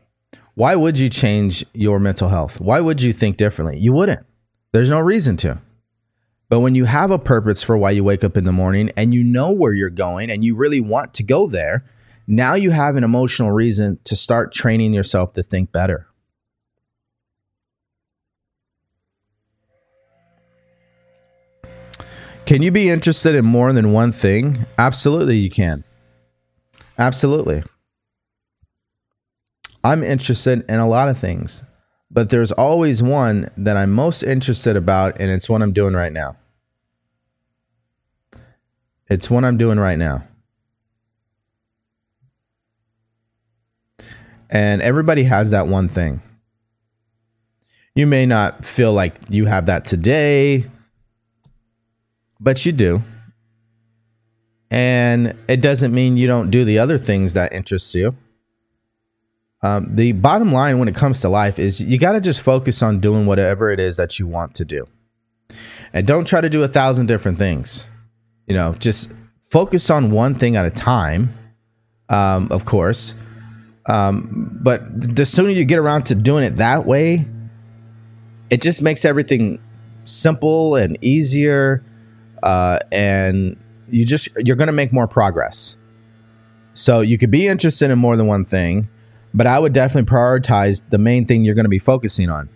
why would you change your mental health? Why would you think differently? You wouldn't. There's no reason to. But when you have a purpose for why you wake up in the morning and you know where you're going and you really want to go there, now you have an emotional reason to start training yourself to think better. Can you be interested in more than one thing? Absolutely, you can. Absolutely. I'm interested in a lot of things, but there's always one that I'm most interested about, and it's what I'm doing right now. It's what I'm doing right now. And everybody has that one thing. You may not feel like you have that today but you do. And it doesn't mean you don't do the other things that interest you. Um, the bottom line when it comes to life is you got to just focus on doing whatever it is that you want to do. And don't try to do a thousand different things. You know, just focus on one thing at a time, um, of course. Um, but the sooner you get around to doing it that way, it just makes everything simple and easier uh, and you just you're going to make more progress. So you could be interested in more than one thing, but I would definitely prioritize the main thing you're going to be focusing on.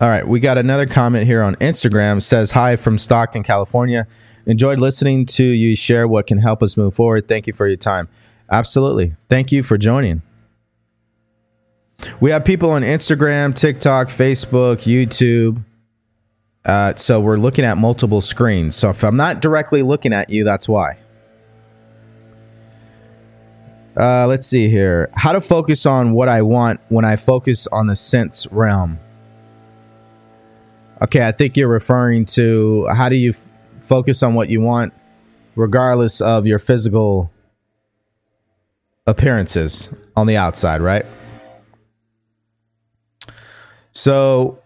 All right, we got another comment here on Instagram. It says hi from Stockton, California. Enjoyed listening to you share what can help us move forward. Thank you for your time. Absolutely. Thank you for joining. We have people on Instagram, TikTok, Facebook, YouTube. Uh, so we're looking at multiple screens. So if I'm not directly looking at you, that's why. Uh, let's see here. How to focus on what I want when I focus on the sense realm. Okay, I think you're referring to how do you f- focus on what you want regardless of your physical appearances on the outside, right? So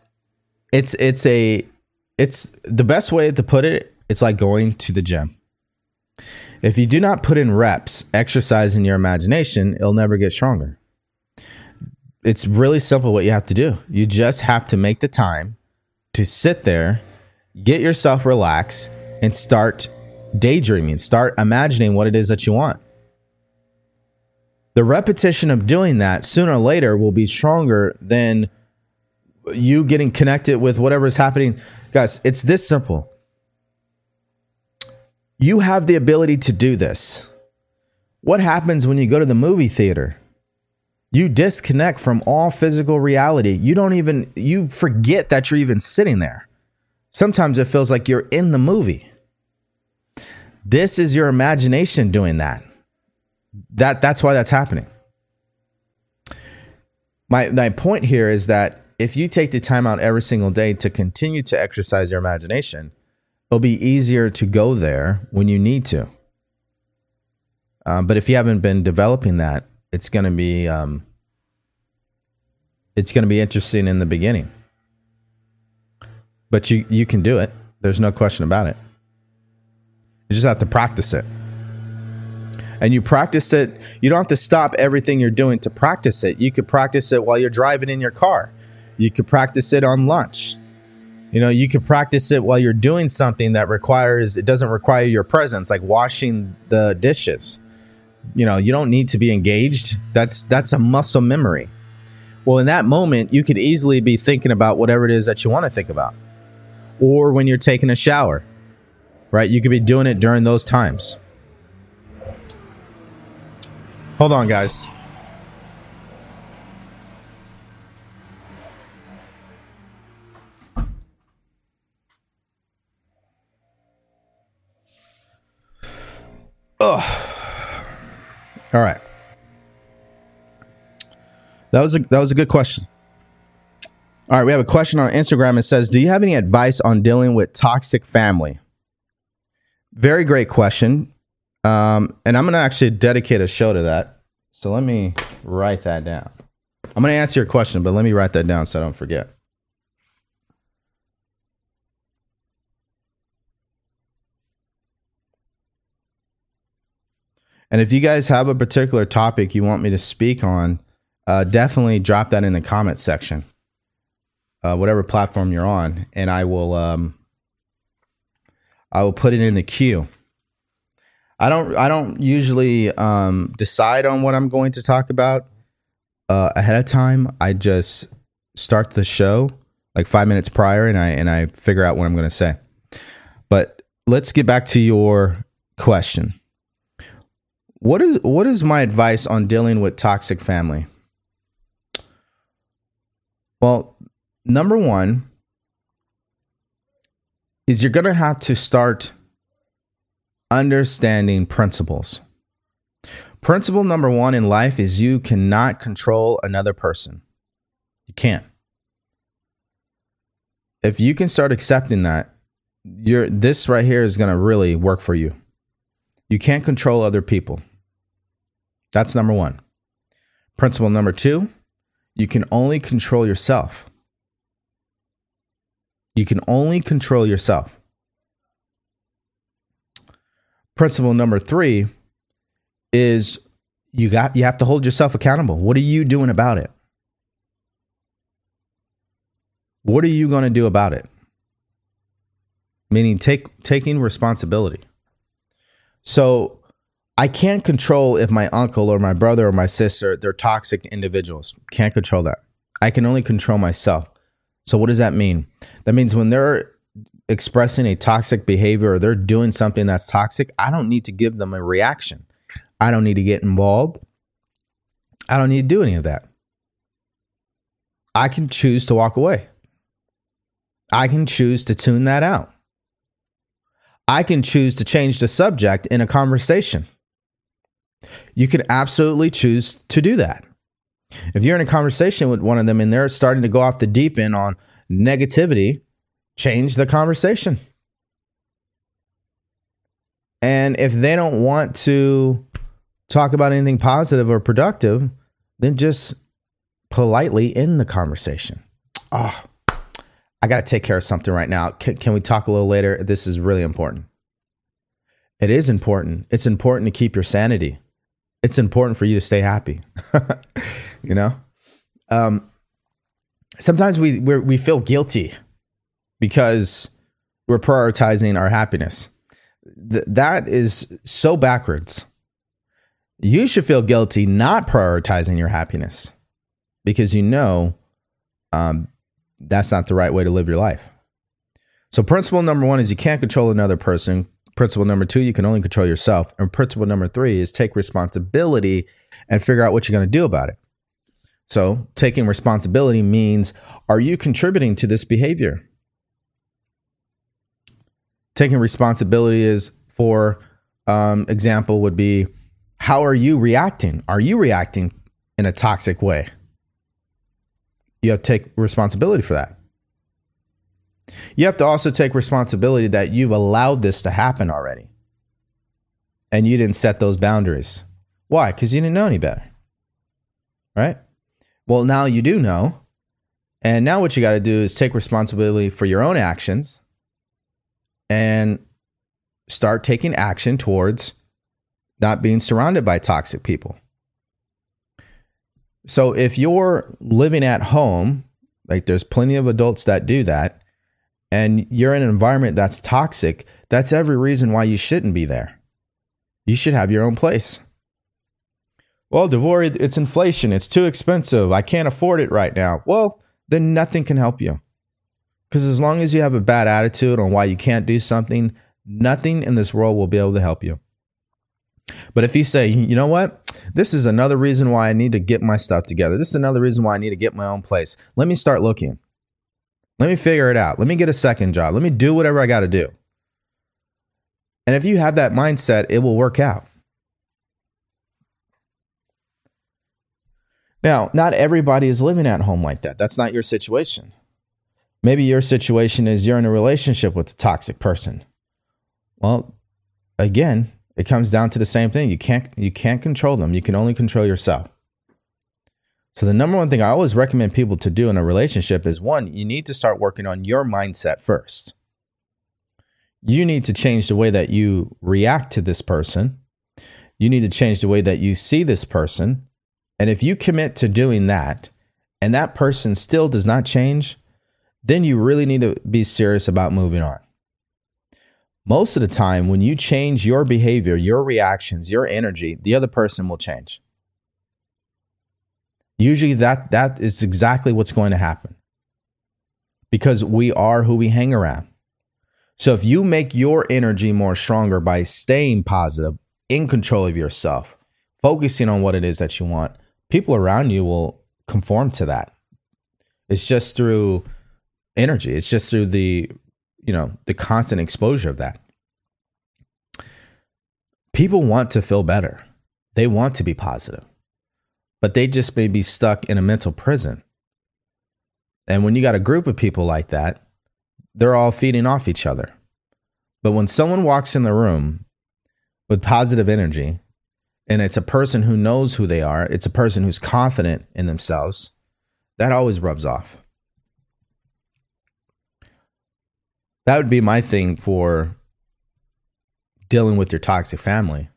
it's it's a it's the best way to put it, it's like going to the gym. If you do not put in reps, exercising your imagination, it'll never get stronger. It's really simple what you have to do. You just have to make the time to sit there, get yourself relaxed, and start daydreaming, start imagining what it is that you want. The repetition of doing that sooner or later will be stronger than you getting connected with whatever is happening. Guys, it's this simple. You have the ability to do this. What happens when you go to the movie theater? You disconnect from all physical reality. You don't even, you forget that you're even sitting there. Sometimes it feels like you're in the movie. This is your imagination doing that. That that's why that's happening. My my point here is that if you take the time out every single day to continue to exercise your imagination, it'll be easier to go there when you need to. Um, but if you haven't been developing that, it's going to be um, it's going to be interesting in the beginning. But you you can do it. There's no question about it. You just have to practice it. And you practice it, you don't have to stop everything you're doing to practice it. You could practice it while you're driving in your car. You could practice it on lunch. You know, you could practice it while you're doing something that requires it doesn't require your presence, like washing the dishes. You know, you don't need to be engaged. That's that's a muscle memory. Well, in that moment, you could easily be thinking about whatever it is that you want to think about. Or when you're taking a shower, right? You could be doing it during those times. Hold on, guys. Ugh. All right. That was a that was a good question. All right, we have a question on Instagram. It says, "Do you have any advice on dealing with toxic family?" Very great question. Um, and I'm going to actually dedicate a show to that. So let me write that down. I'm going to answer your question, but let me write that down so I don't forget. And if you guys have a particular topic you want me to speak on, uh, definitely drop that in the comment section, uh, whatever platform you're on, and I will um, I will put it in the queue. I don't I don't usually um, decide on what I'm going to talk about uh, ahead of time. I just start the show like five minutes prior, and I and I figure out what I'm going to say. But let's get back to your question. What is what is my advice on dealing with toxic family? Well, number one is you're going to have to start understanding principles. Principle number one in life is you cannot control another person. You can't. If you can start accepting that, you're this right here is going to really work for you. You can't control other people. That's number 1. Principle number 2, you can only control yourself. You can only control yourself. Principle number three is you got you have to hold yourself accountable. What are you doing about it? What are you going to do about it? Meaning take taking responsibility. So I can't control if my uncle or my brother or my sister they're toxic individuals. Can't control that. I can only control myself. So what does that mean? That means when they're expressing a toxic behavior or they're doing something that's toxic, I don't need to give them a reaction. I don't need to get involved. I don't need to do any of that. I can choose to walk away. I can choose to tune that out. I can choose to change the subject in a conversation. You can absolutely choose to do that. If you're in a conversation with one of them and they're starting to go off the deep end on negativity, change the conversation. And if they don't want to talk about anything positive or productive, then just politely end the conversation. oh, I got to take care of something right now. Can, can we talk a little later? This is really important. It is important. It's important to keep your sanity. It's important for you to stay happy. (laughs) you know, um, sometimes we we we feel guilty because we're prioritizing our happiness. Th- that is so backwards. You should feel guilty not prioritizing your happiness because you know um, that's not the right way to live your life. So, principle number one is you can't control another person. Principle number two, you can only control yourself. And principle number three is take responsibility and figure out what you're going to do about it. So, taking responsibility means are you contributing to this behavior? Taking responsibility is, for um, example, would be how are you reacting? Are you reacting in a toxic way? You have to take responsibility for that. You have to also take responsibility that you've allowed this to happen already. And you didn't set those boundaries. Why? Because you didn't know any better. Right? Well, now you do know. And now what you got to do is take responsibility for your own actions and start taking action towards not being surrounded by toxic people. So if you're living at home, like there's plenty of adults that do that, and you're in an environment that's toxic, that's every reason why you shouldn't be there. You should have your own place. Well, DeVory, it's inflation. It's too expensive. I can't afford it right now. Well, then nothing can help you. Because as long as you have a bad attitude on why you can't do something, nothing in this world will be able to help you. But if you say, you know what, this is another reason why I need to get my stuff together. This is another reason why I need to get my own place. Let me start looking. Let me figure it out. Let me get a second job. Let me do whatever I got to do. And if you have that mindset, it will work out. Now, not everybody is living at home like that. That's not your situation. Maybe your situation is you're in a relationship with a toxic person. Well, again, it comes down to the same thing. You can't you can't control them. You can only control yourself. So the number one thing I always recommend people to do in a relationship is one, you need to start working on your mindset first. You need to change the way that you react to this person. You need to change the way that you see this person. And if you commit to doing that and that person still does not change, then you really need to be serious about moving on most of the time, when you change your behavior, your reactions, your energy, the other person will change. Usually that that is exactly what's going to happen. Because we are who we hang around. So if you make your energy more stronger by staying positive, in control of yourself, focusing on what it is that you want, people around you will conform to that. It's just through energy. It's just through the you know, the constant exposure of that. People want to feel better. They want to be positive, but they just may be stuck in a mental prison. And when you got a group of people like that, they're all feeding off each other. But when someone walks in the room with positive energy, and it's a person who knows who they are, it's a person who's confident in themselves, that always rubs off. That would be my thing for dealing with your toxic family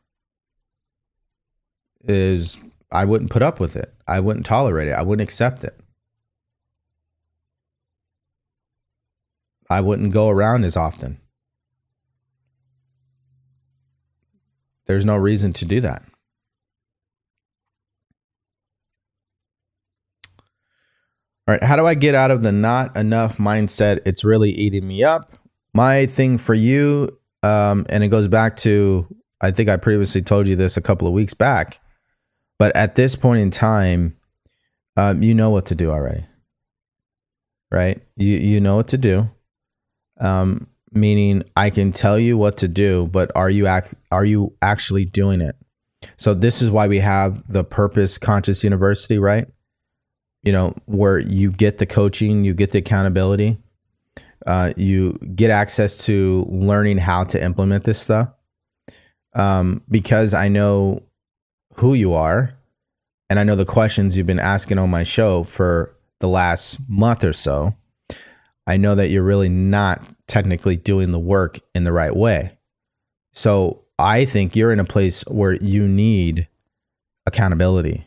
is I wouldn't put up with it. I wouldn't tolerate it. I wouldn't accept it. I wouldn't go around as often. There's no reason to do that. All right, how do I get out of the not enough mindset? It's really eating me up my thing for you, um, and it goes back to I think I previously told you this a couple of weeks back, but at this point in time, um, you know what to do already, right? You you know what to do. Um, meaning I can tell you what to do, but are you act are you actually doing it? So this is why we have the Purpose Conscious University, right? You know, where you get the coaching, you get the accountability, uh, you get access to learning how to implement this stuff. Um, because I know who you are and I know the questions you've been asking on my show for the last month or so, I know that you're really not technically doing the work in the right way. So I think you're in a place where you need accountability.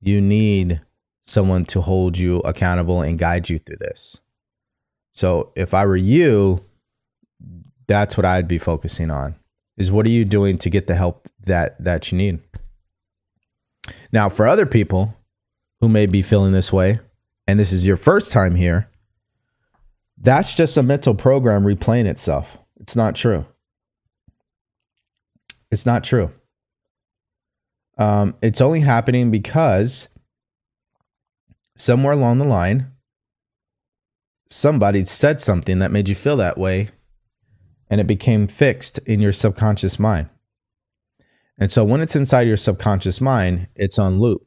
You need someone to hold you accountable and guide you through this. So if I were you, that's what I'd be focusing on. Is what are you doing to get the help that that you need? Now, for other people who may be feeling this way, and this is your first time here, that's just a mental program replaying itself. It's not true. It's not true. Um, it's only happening because somewhere along the line, somebody said something that made you feel that way, and it became fixed in your subconscious mind. And so when it's inside your subconscious mind, it's on loop.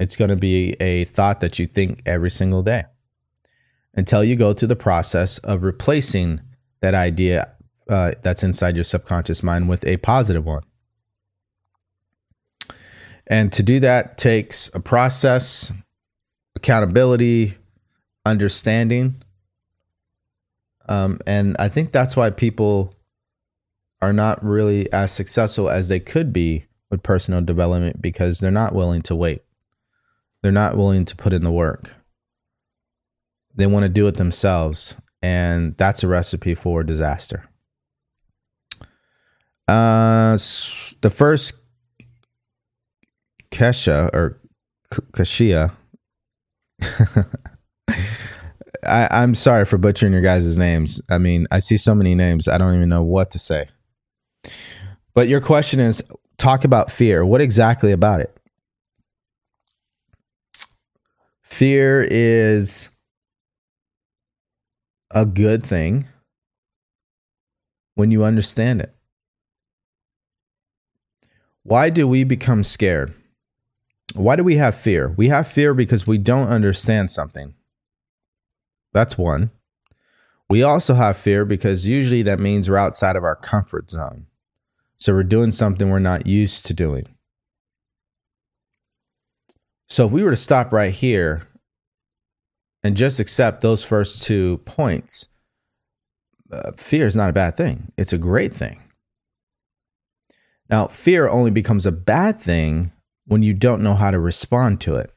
It's going to be a thought that you think every single day until you go through the process of replacing that idea uh, that's inside your subconscious mind with a positive one. And to do that takes a process, accountability, understanding. Um, and I think that's why people are not really as successful as they could be with personal development because they're not willing to wait. They're not willing to put in the work. They want to do it themselves. And that's a recipe for disaster. Uh, the first Kesha or Kashia. (laughs) I, I'm sorry for butchering your guys' names. I mean, I see so many names, I don't even know what to say. But your question is talk about fear. What exactly about it? Fear is a good thing when you understand it. Why do we become scared? Why do we have fear? We have fear because we don't understand something. That's one. We also have fear because usually that means we're outside of our comfort zone. So we're doing something we're not used to doing. So if we were to stop right here and just accept those first two points, uh, fear is not a bad thing. It's a great thing. Now, fear only becomes a bad thing when you don't know how to respond to it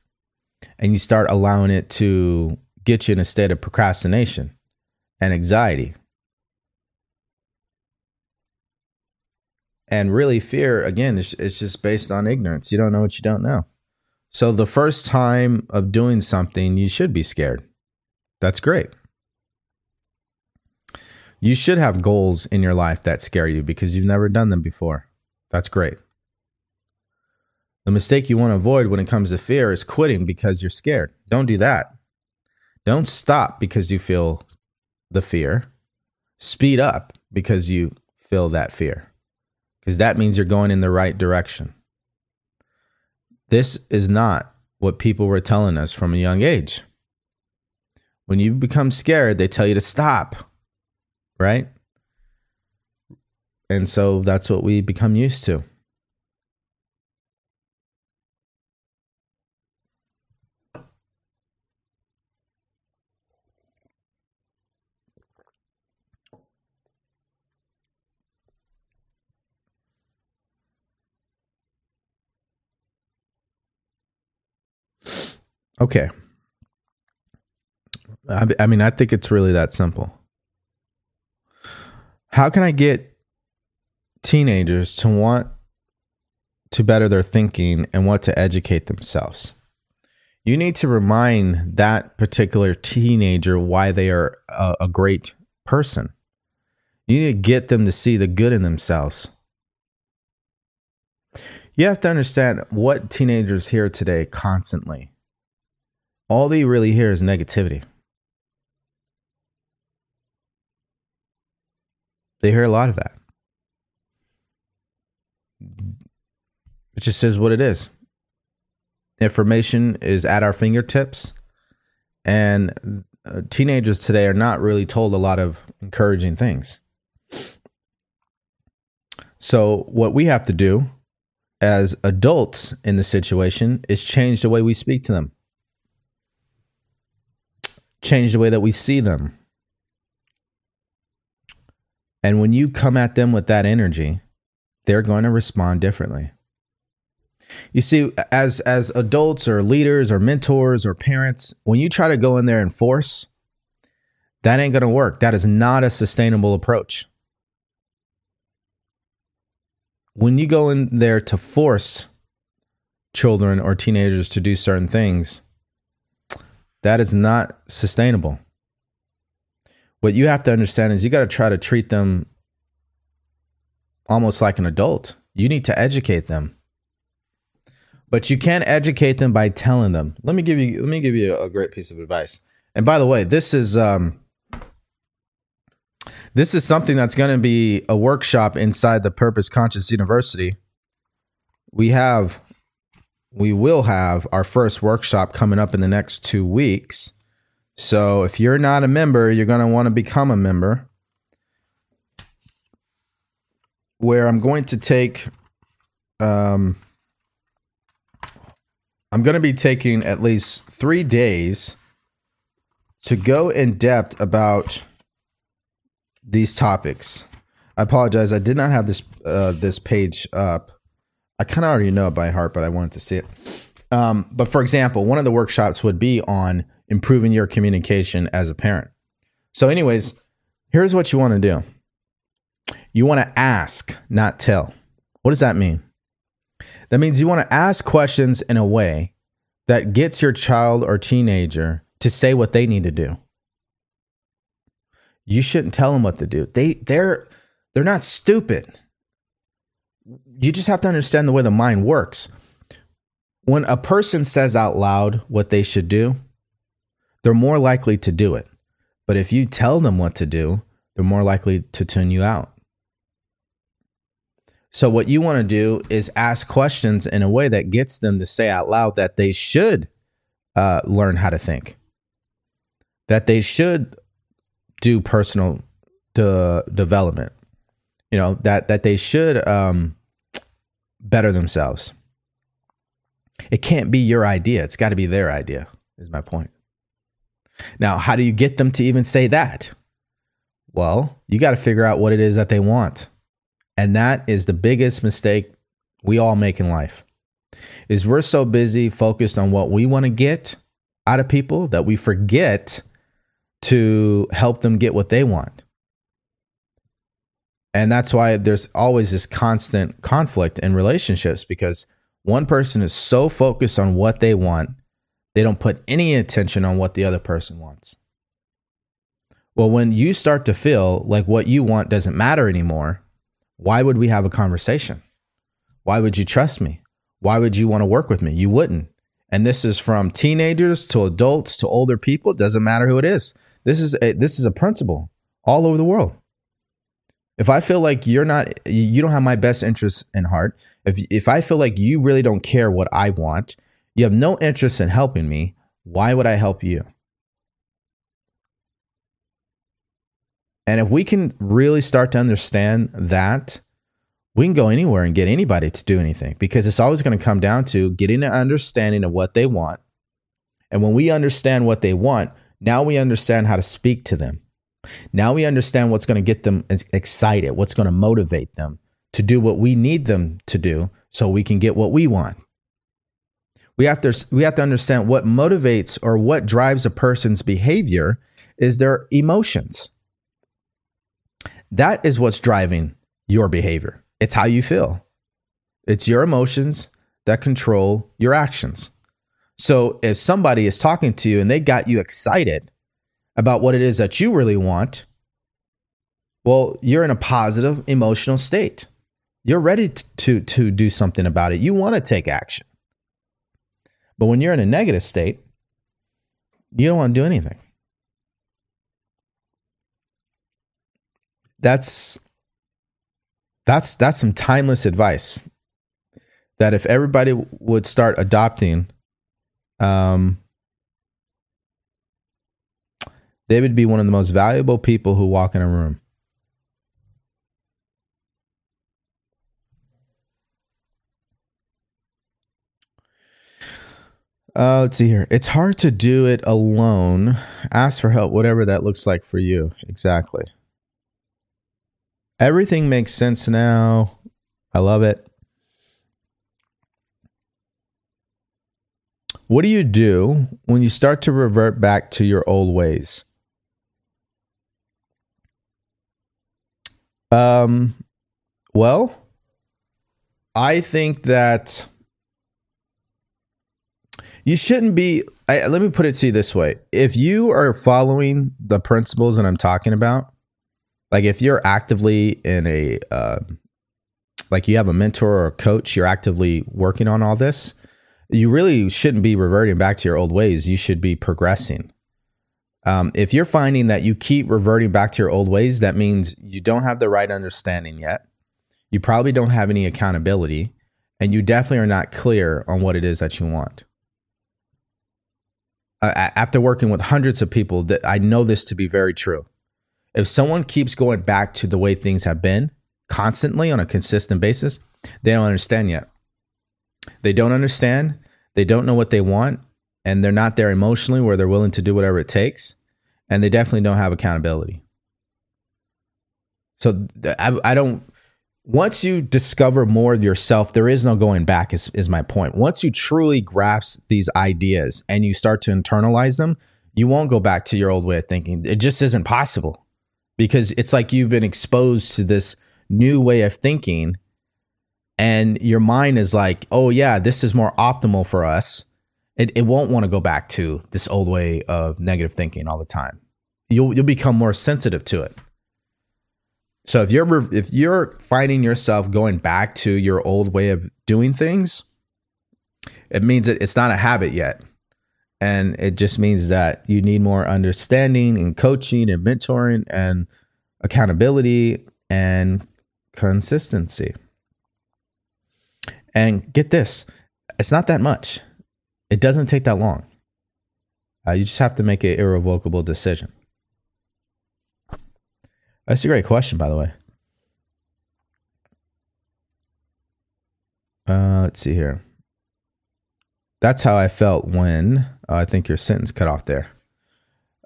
and you start allowing it to get you in a state of procrastination and anxiety. And really, fear, again, is it's just based on ignorance. You don't know what you don't know. So the first time of doing something, you should be scared. That's great. You should have goals in your life that scare you because you've never done them before. That's great. The mistake you want to avoid when it comes to fear is quitting because you're scared. Don't do that. Don't stop because you feel the fear. Speed up because you feel that fear, because that means you're going in the right direction. This is not what people were telling us from a young age. When you become scared, they tell you to stop, right? And so that's what we become used to. Okay. I, I mean, I think it's really that simple. How can I get teenagers to want to better their thinking and want to educate themselves? You need to remind that particular teenager why they are a, a great person. You need to get them to see the good in themselves. You have to understand what teenagers hear today constantly all they really hear is negativity. They hear a lot of that. It just says what it is. Information is at our fingertips, and uh, teenagers today are not really told a lot of encouraging things. So, what we have to do as adults in the situation is change the way we speak to them. Change the way that we see them. And when you come at them with that energy, they're going to respond differently. You see, as as adults or leaders or mentors or parents, when you try to go in there and force, that ain't going to work. That is not a sustainable approach. When you go in there to force children or teenagers to do certain things, that is not sustainable. What you have to understand is you got to try to treat them almost like an adult. You need to educate them. But you can't educate them by telling them. Let me give you let me give you a great piece of advice. And by the way, this is um this is something that's going to be a workshop inside the Purpose Conscious University. We have we will have our first workshop coming up in the next 2 weeks. So if you're not a member, you're going to want to become a member. Where I'm going to take um I'm going to be taking at least three days to go in depth about these topics. I apologize. I did not have this uh, this page up. I kind of already know it by heart, but I wanted to see it. Um, but for example, one of the workshops would be on improving your communication as a parent. So, anyways, here's what you want to do. You want to ask, not tell. What does that mean? That means you want to ask questions in a way that gets your child or teenager to say what they need to do. You shouldn't tell them what to do. They they're they're not stupid. You just have to understand the way the mind works. When a person says out loud what they should do, they're more likely to do it. But if you tell them what to do, they're more likely to tune you out. So, what you want to do is ask questions in a way that gets them to say out loud that they should uh, learn how to think, that they should do personal de- development, you know, that that they should um, better themselves. It can't be your idea; it's got to be their idea. Is my point. Now, how do you get them to even say that? Well, you got to figure out what it is that they want. And that is the biggest mistake we all make in life. Is we're so busy focused on what we want to get out of people that we forget to help them get what they want. And that's why there's always this constant conflict in relationships because one person is so focused on what they want, they don't put any attention on what the other person wants. Well, when you start to feel like what you want doesn't matter anymore, why would we have a conversation? Why would you trust me? Why would you want to work with me? You wouldn't. And this is from teenagers to adults to older people. Doesn't matter who it is. This is a, this is a principle all over the world. If I feel like you're not, you don't have my best interest in heart. If if I feel like you really don't care what I want, you have no interest in helping me. Why would I help you? And if we can really start to understand that, we can go anywhere and get anybody to do anything because it's always going to come down to getting an understanding of what they want. And when we understand what they want, now we understand how to speak to them. Now we understand what's going to get them excited, what's going to motivate them to do what we need them to do so we can get what we want. We have to we have to understand what motivates or what drives a person's behavior is their emotions. That is what's driving your behavior. It's how you feel. It's your emotions that control your actions. So if somebody is talking to you and they got you excited about what it is that you really want, well, you're in a positive emotional state. You're ready to, to, to do something about it. You want to take action. But when you're in a negative state, you don't want to do anything. that's that's that's some timeless advice that if everybody would start adopting um they would be one of the most valuable people who walk in a room Uh, let's see here. It's hard to do it alone. Ask for help, whatever that looks like for you. Exactly. Everything makes sense now. I love it. What do you do when you start to revert back to your old ways? Um, well, I think that you shouldn't be. I, let me put it to you this way: if you are following the principles that I'm talking about, like if you're actively in a, uh, like you have a mentor or a coach, you're actively working on all this. You really shouldn't be reverting back to your old ways. You should be progressing. Um, if you're finding that you keep reverting back to your old ways, that means you don't have the right understanding yet. You probably don't have any accountability, and you definitely are not clear on what it is that you want. Uh, after working with hundreds of people, that I know this to be very true. If someone keeps going back to the way things have been constantly on a consistent basis, they don't understand yet. They don't understand. They don't know what they want, and they're not there emotionally where they're willing to do whatever it takes and they definitely don't have accountability. So I, I don't. Once you discover more of yourself, there is no going back. Is is my point. Once you truly grasp these ideas and you start to internalize them, you won't go back to your old way of thinking. It just isn't possible because it's like you've been exposed to this new way of thinking and your mind is like, oh, yeah, this is more optimal for us it, it won't want to go back to this old way of negative thinking all the time. You'll you'll become more sensitive to it. So if you're if you're finding yourself going back to your old way of doing things, it means that it's not a habit yet. And it just means that you need more understanding and coaching and mentoring and accountability and consistency. And get this, it's not that much. It doesn't take that long. Uh, you just have to make an irrevocable decision. That's a great question, by the way. Uh, let's see here. That's how I felt when uh, I think your sentence cut off there.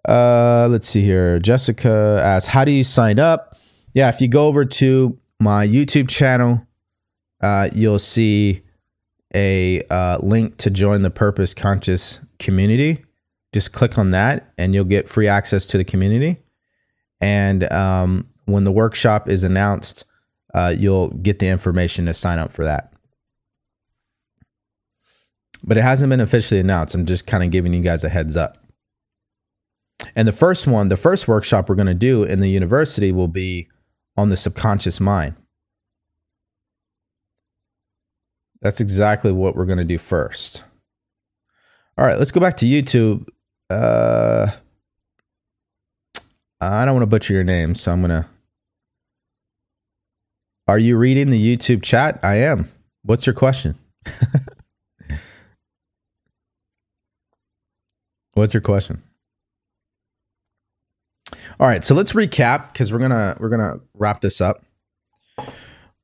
Uh, let's see here. Jessica asks, "How do you sign up?" Yeah, if you go over to my YouTube channel, uh, you'll see a uh, link to join the Purpose Conscious community. Just click on that, and you'll get free access to the community. And um, when the workshop is announced, uh, you'll get the information to sign up for that. But it hasn't been officially announced. I'm just kind of giving you guys a heads up. And the first one, the first workshop we're going to do in the university will be on the subconscious mind. That's exactly what we're going to do first. All right, let's go back to YouTube. Uh, I don't want to butcher your name, so I'm going to. Are you reading the YouTube chat? I am. What's your question? (laughs) What's your question? All right, so let's recap because we're gonna we're gonna wrap this up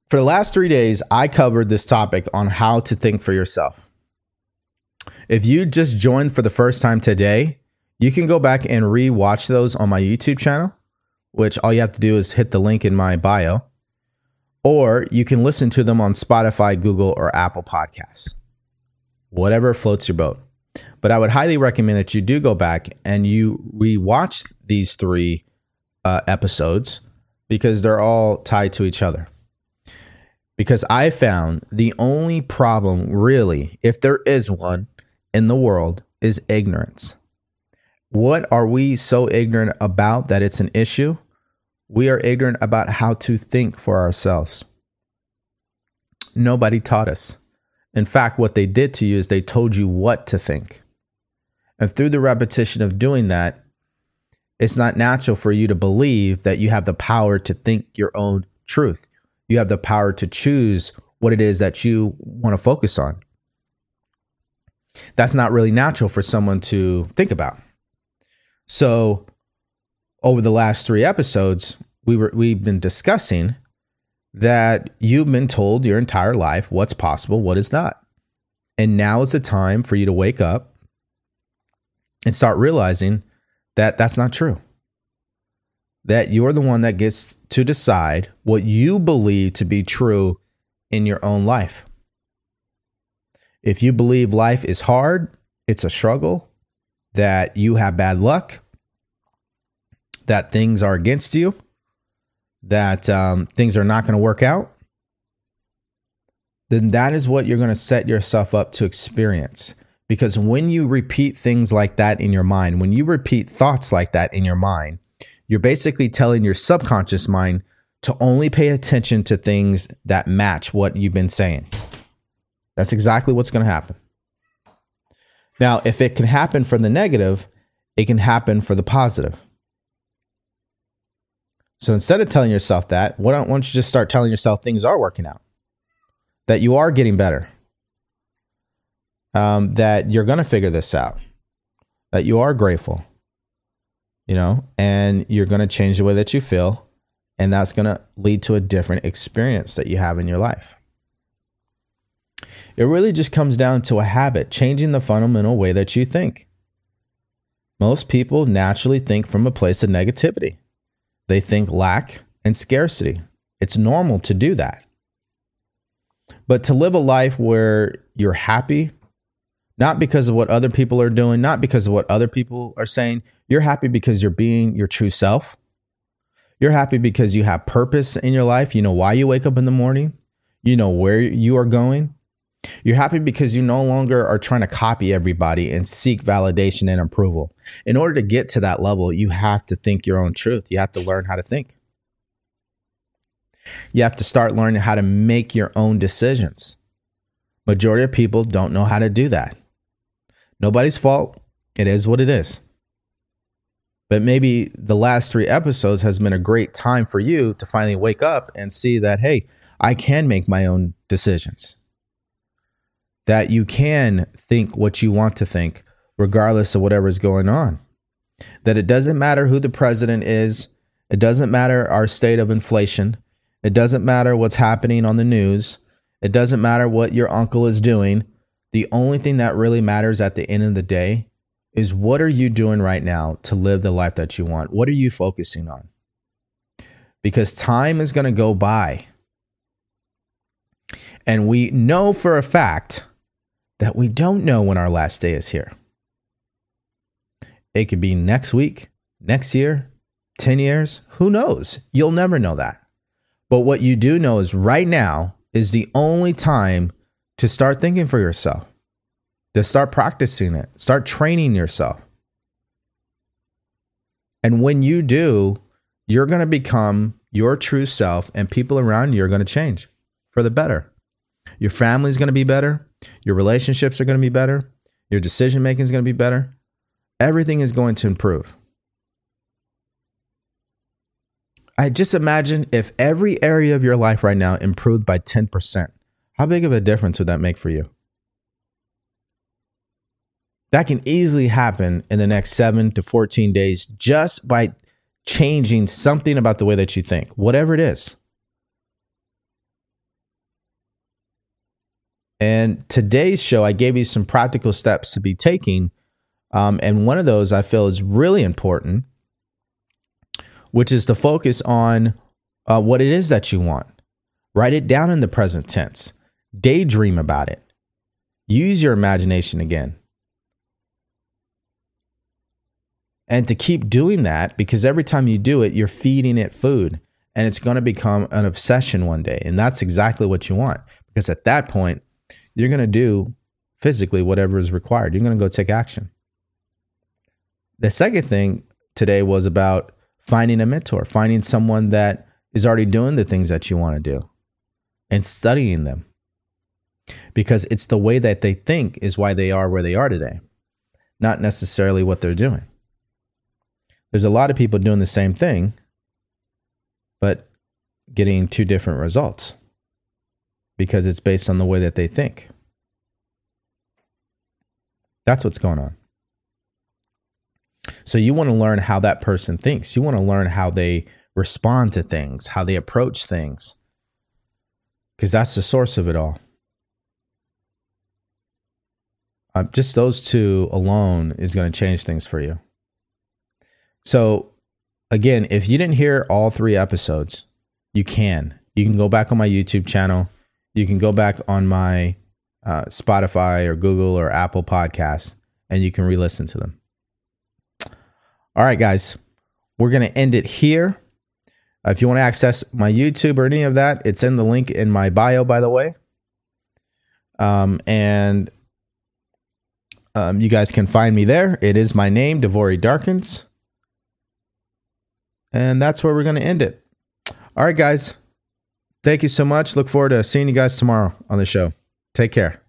for the last three days, I covered this topic on how to think for yourself. If you just joined for the first time today, you can go back and re-watch those on my YouTube channel, which all you have to do is hit the link in my bio, or you can listen to them on Spotify, Google, or Apple Podcasts. Whatever floats your boat. But I would highly recommend that you do go back and you re-watch these three uh, episodes because they're all tied to each other because I found the only problem, really, if there is one in the world, is ignorance. What are we so ignorant about that it's an issue? We are ignorant about how to think for ourselves. Nobody taught us. In fact, what they did to you is they told you what to think. And through the repetition of doing that, it's not natural for you to believe that you have the power to think your own truth you have the power to choose what it is that you want to focus on. That's not really natural for someone to think about. So, over the last three episodes, we were we've been discussing that you've been told your entire life what's possible, what is not. And now is the time for you to wake up and start realizing that that's not true. That you're the one that gets to decide what you believe to be true in your own life. If you believe life is hard, it's a struggle, that you have bad luck, that things are against you, that um, things are not going to work out, then that is what you're going to set yourself up to experience. Because when you repeat things like that in your mind, when you repeat thoughts like that in your mind, you're basically telling your subconscious mind to only pay attention to things that match what you've been saying. That's exactly what's going to happen. Now, if it can happen for the negative, it can happen for the positive. So instead of telling yourself that, why don't, why don't you just start telling yourself things are working out? That you are getting better. Um, that you're going to figure this out. That you are grateful. You know, and you're going to change the way that you feel. And that's going to lead to a different experience that you have in your life. It really just comes down to a habit, changing the fundamental way that you think. Most people naturally think from a place of negativity. They think lack and scarcity. It's normal to do that. But to live a life where you're happy, not because of what other people are doing, not because of what other people are saying, you're happy because you're being your true self. You're happy because you have purpose in your life. You know why you wake up in the morning. You know where you are going. You're happy because you no longer are trying to copy everybody and seek validation and approval. In order to get to that level, you have to think your own truth. You have to learn how to think. You have to start learning how to make your own decisions. Majority of people don't know how to do that. Nobody's fault. It is what it is. But maybe the last three episodes has been a great time for you to finally wake up and see that, hey, I can make my own decisions that you can think what you want to think, regardless of whatever is going on. That it doesn't matter who the president is, it doesn't matter our state of inflation, it doesn't matter what's happening on the news, it doesn't matter what your uncle is doing. The only thing that really matters at the end of the day is what are you doing right now to live the life that you want? What are you focusing on? Because time is going to go by. And we know for a fact that we don't know when our last day is here. It could be next week, next year, 10 years, who knows? You'll never know that. But what you do know is right now is the only time to start thinking for yourself, to start practicing it, start training yourself. And when you do, you're going to become your true self, and people around you are going to change for the better. Your family's going to be better. Your relationships are going to be better. Your decision making is going to be better. Everything is going to improve. I just imagine if every area of your life right now improved by 10%, how big of a difference would that make for you? That can easily happen in the next seven to 14 days just by changing something about the way that you think, whatever it is. And today's show, I gave you some practical steps to be taking. Um, and one of those I feel is really important, which is to focus on uh, what it is that you want. Write it down in the present tense, daydream about it, use your imagination again. And to keep doing that, because every time you do it, you're feeding it food and it's going to become an obsession one day. And that's exactly what you want. Because at that point, you're going to do physically whatever is required. You're going to go take action. The second thing today was about finding a mentor, finding someone that is already doing the things that you want to do and studying them. Because it's the way that they think is why they are where they are today, not necessarily what they're doing. There's a lot of people doing the same thing, but getting two different results because it's based on the way that they think. That's what's going on. So you want to learn how that person thinks. You want to learn how they respond to things, how they approach things, because that's the source of it all. Uh, just those two alone is going to change things for you. So, again, if you didn't hear all three episodes, you can. You can go back on my YouTube channel. You can go back on my uh, Spotify or Google or Apple podcasts and you can re listen to them. All right, guys, we're going to end it here. Uh, if you want to access my YouTube or any of that, it's in the link in my bio, by the way. Um, and um, you guys can find me there. It is my name, DeVory Darkins. And that's where we're going to end it. All right, guys. Thank you so much. Look forward to seeing you guys tomorrow on the show. Take care.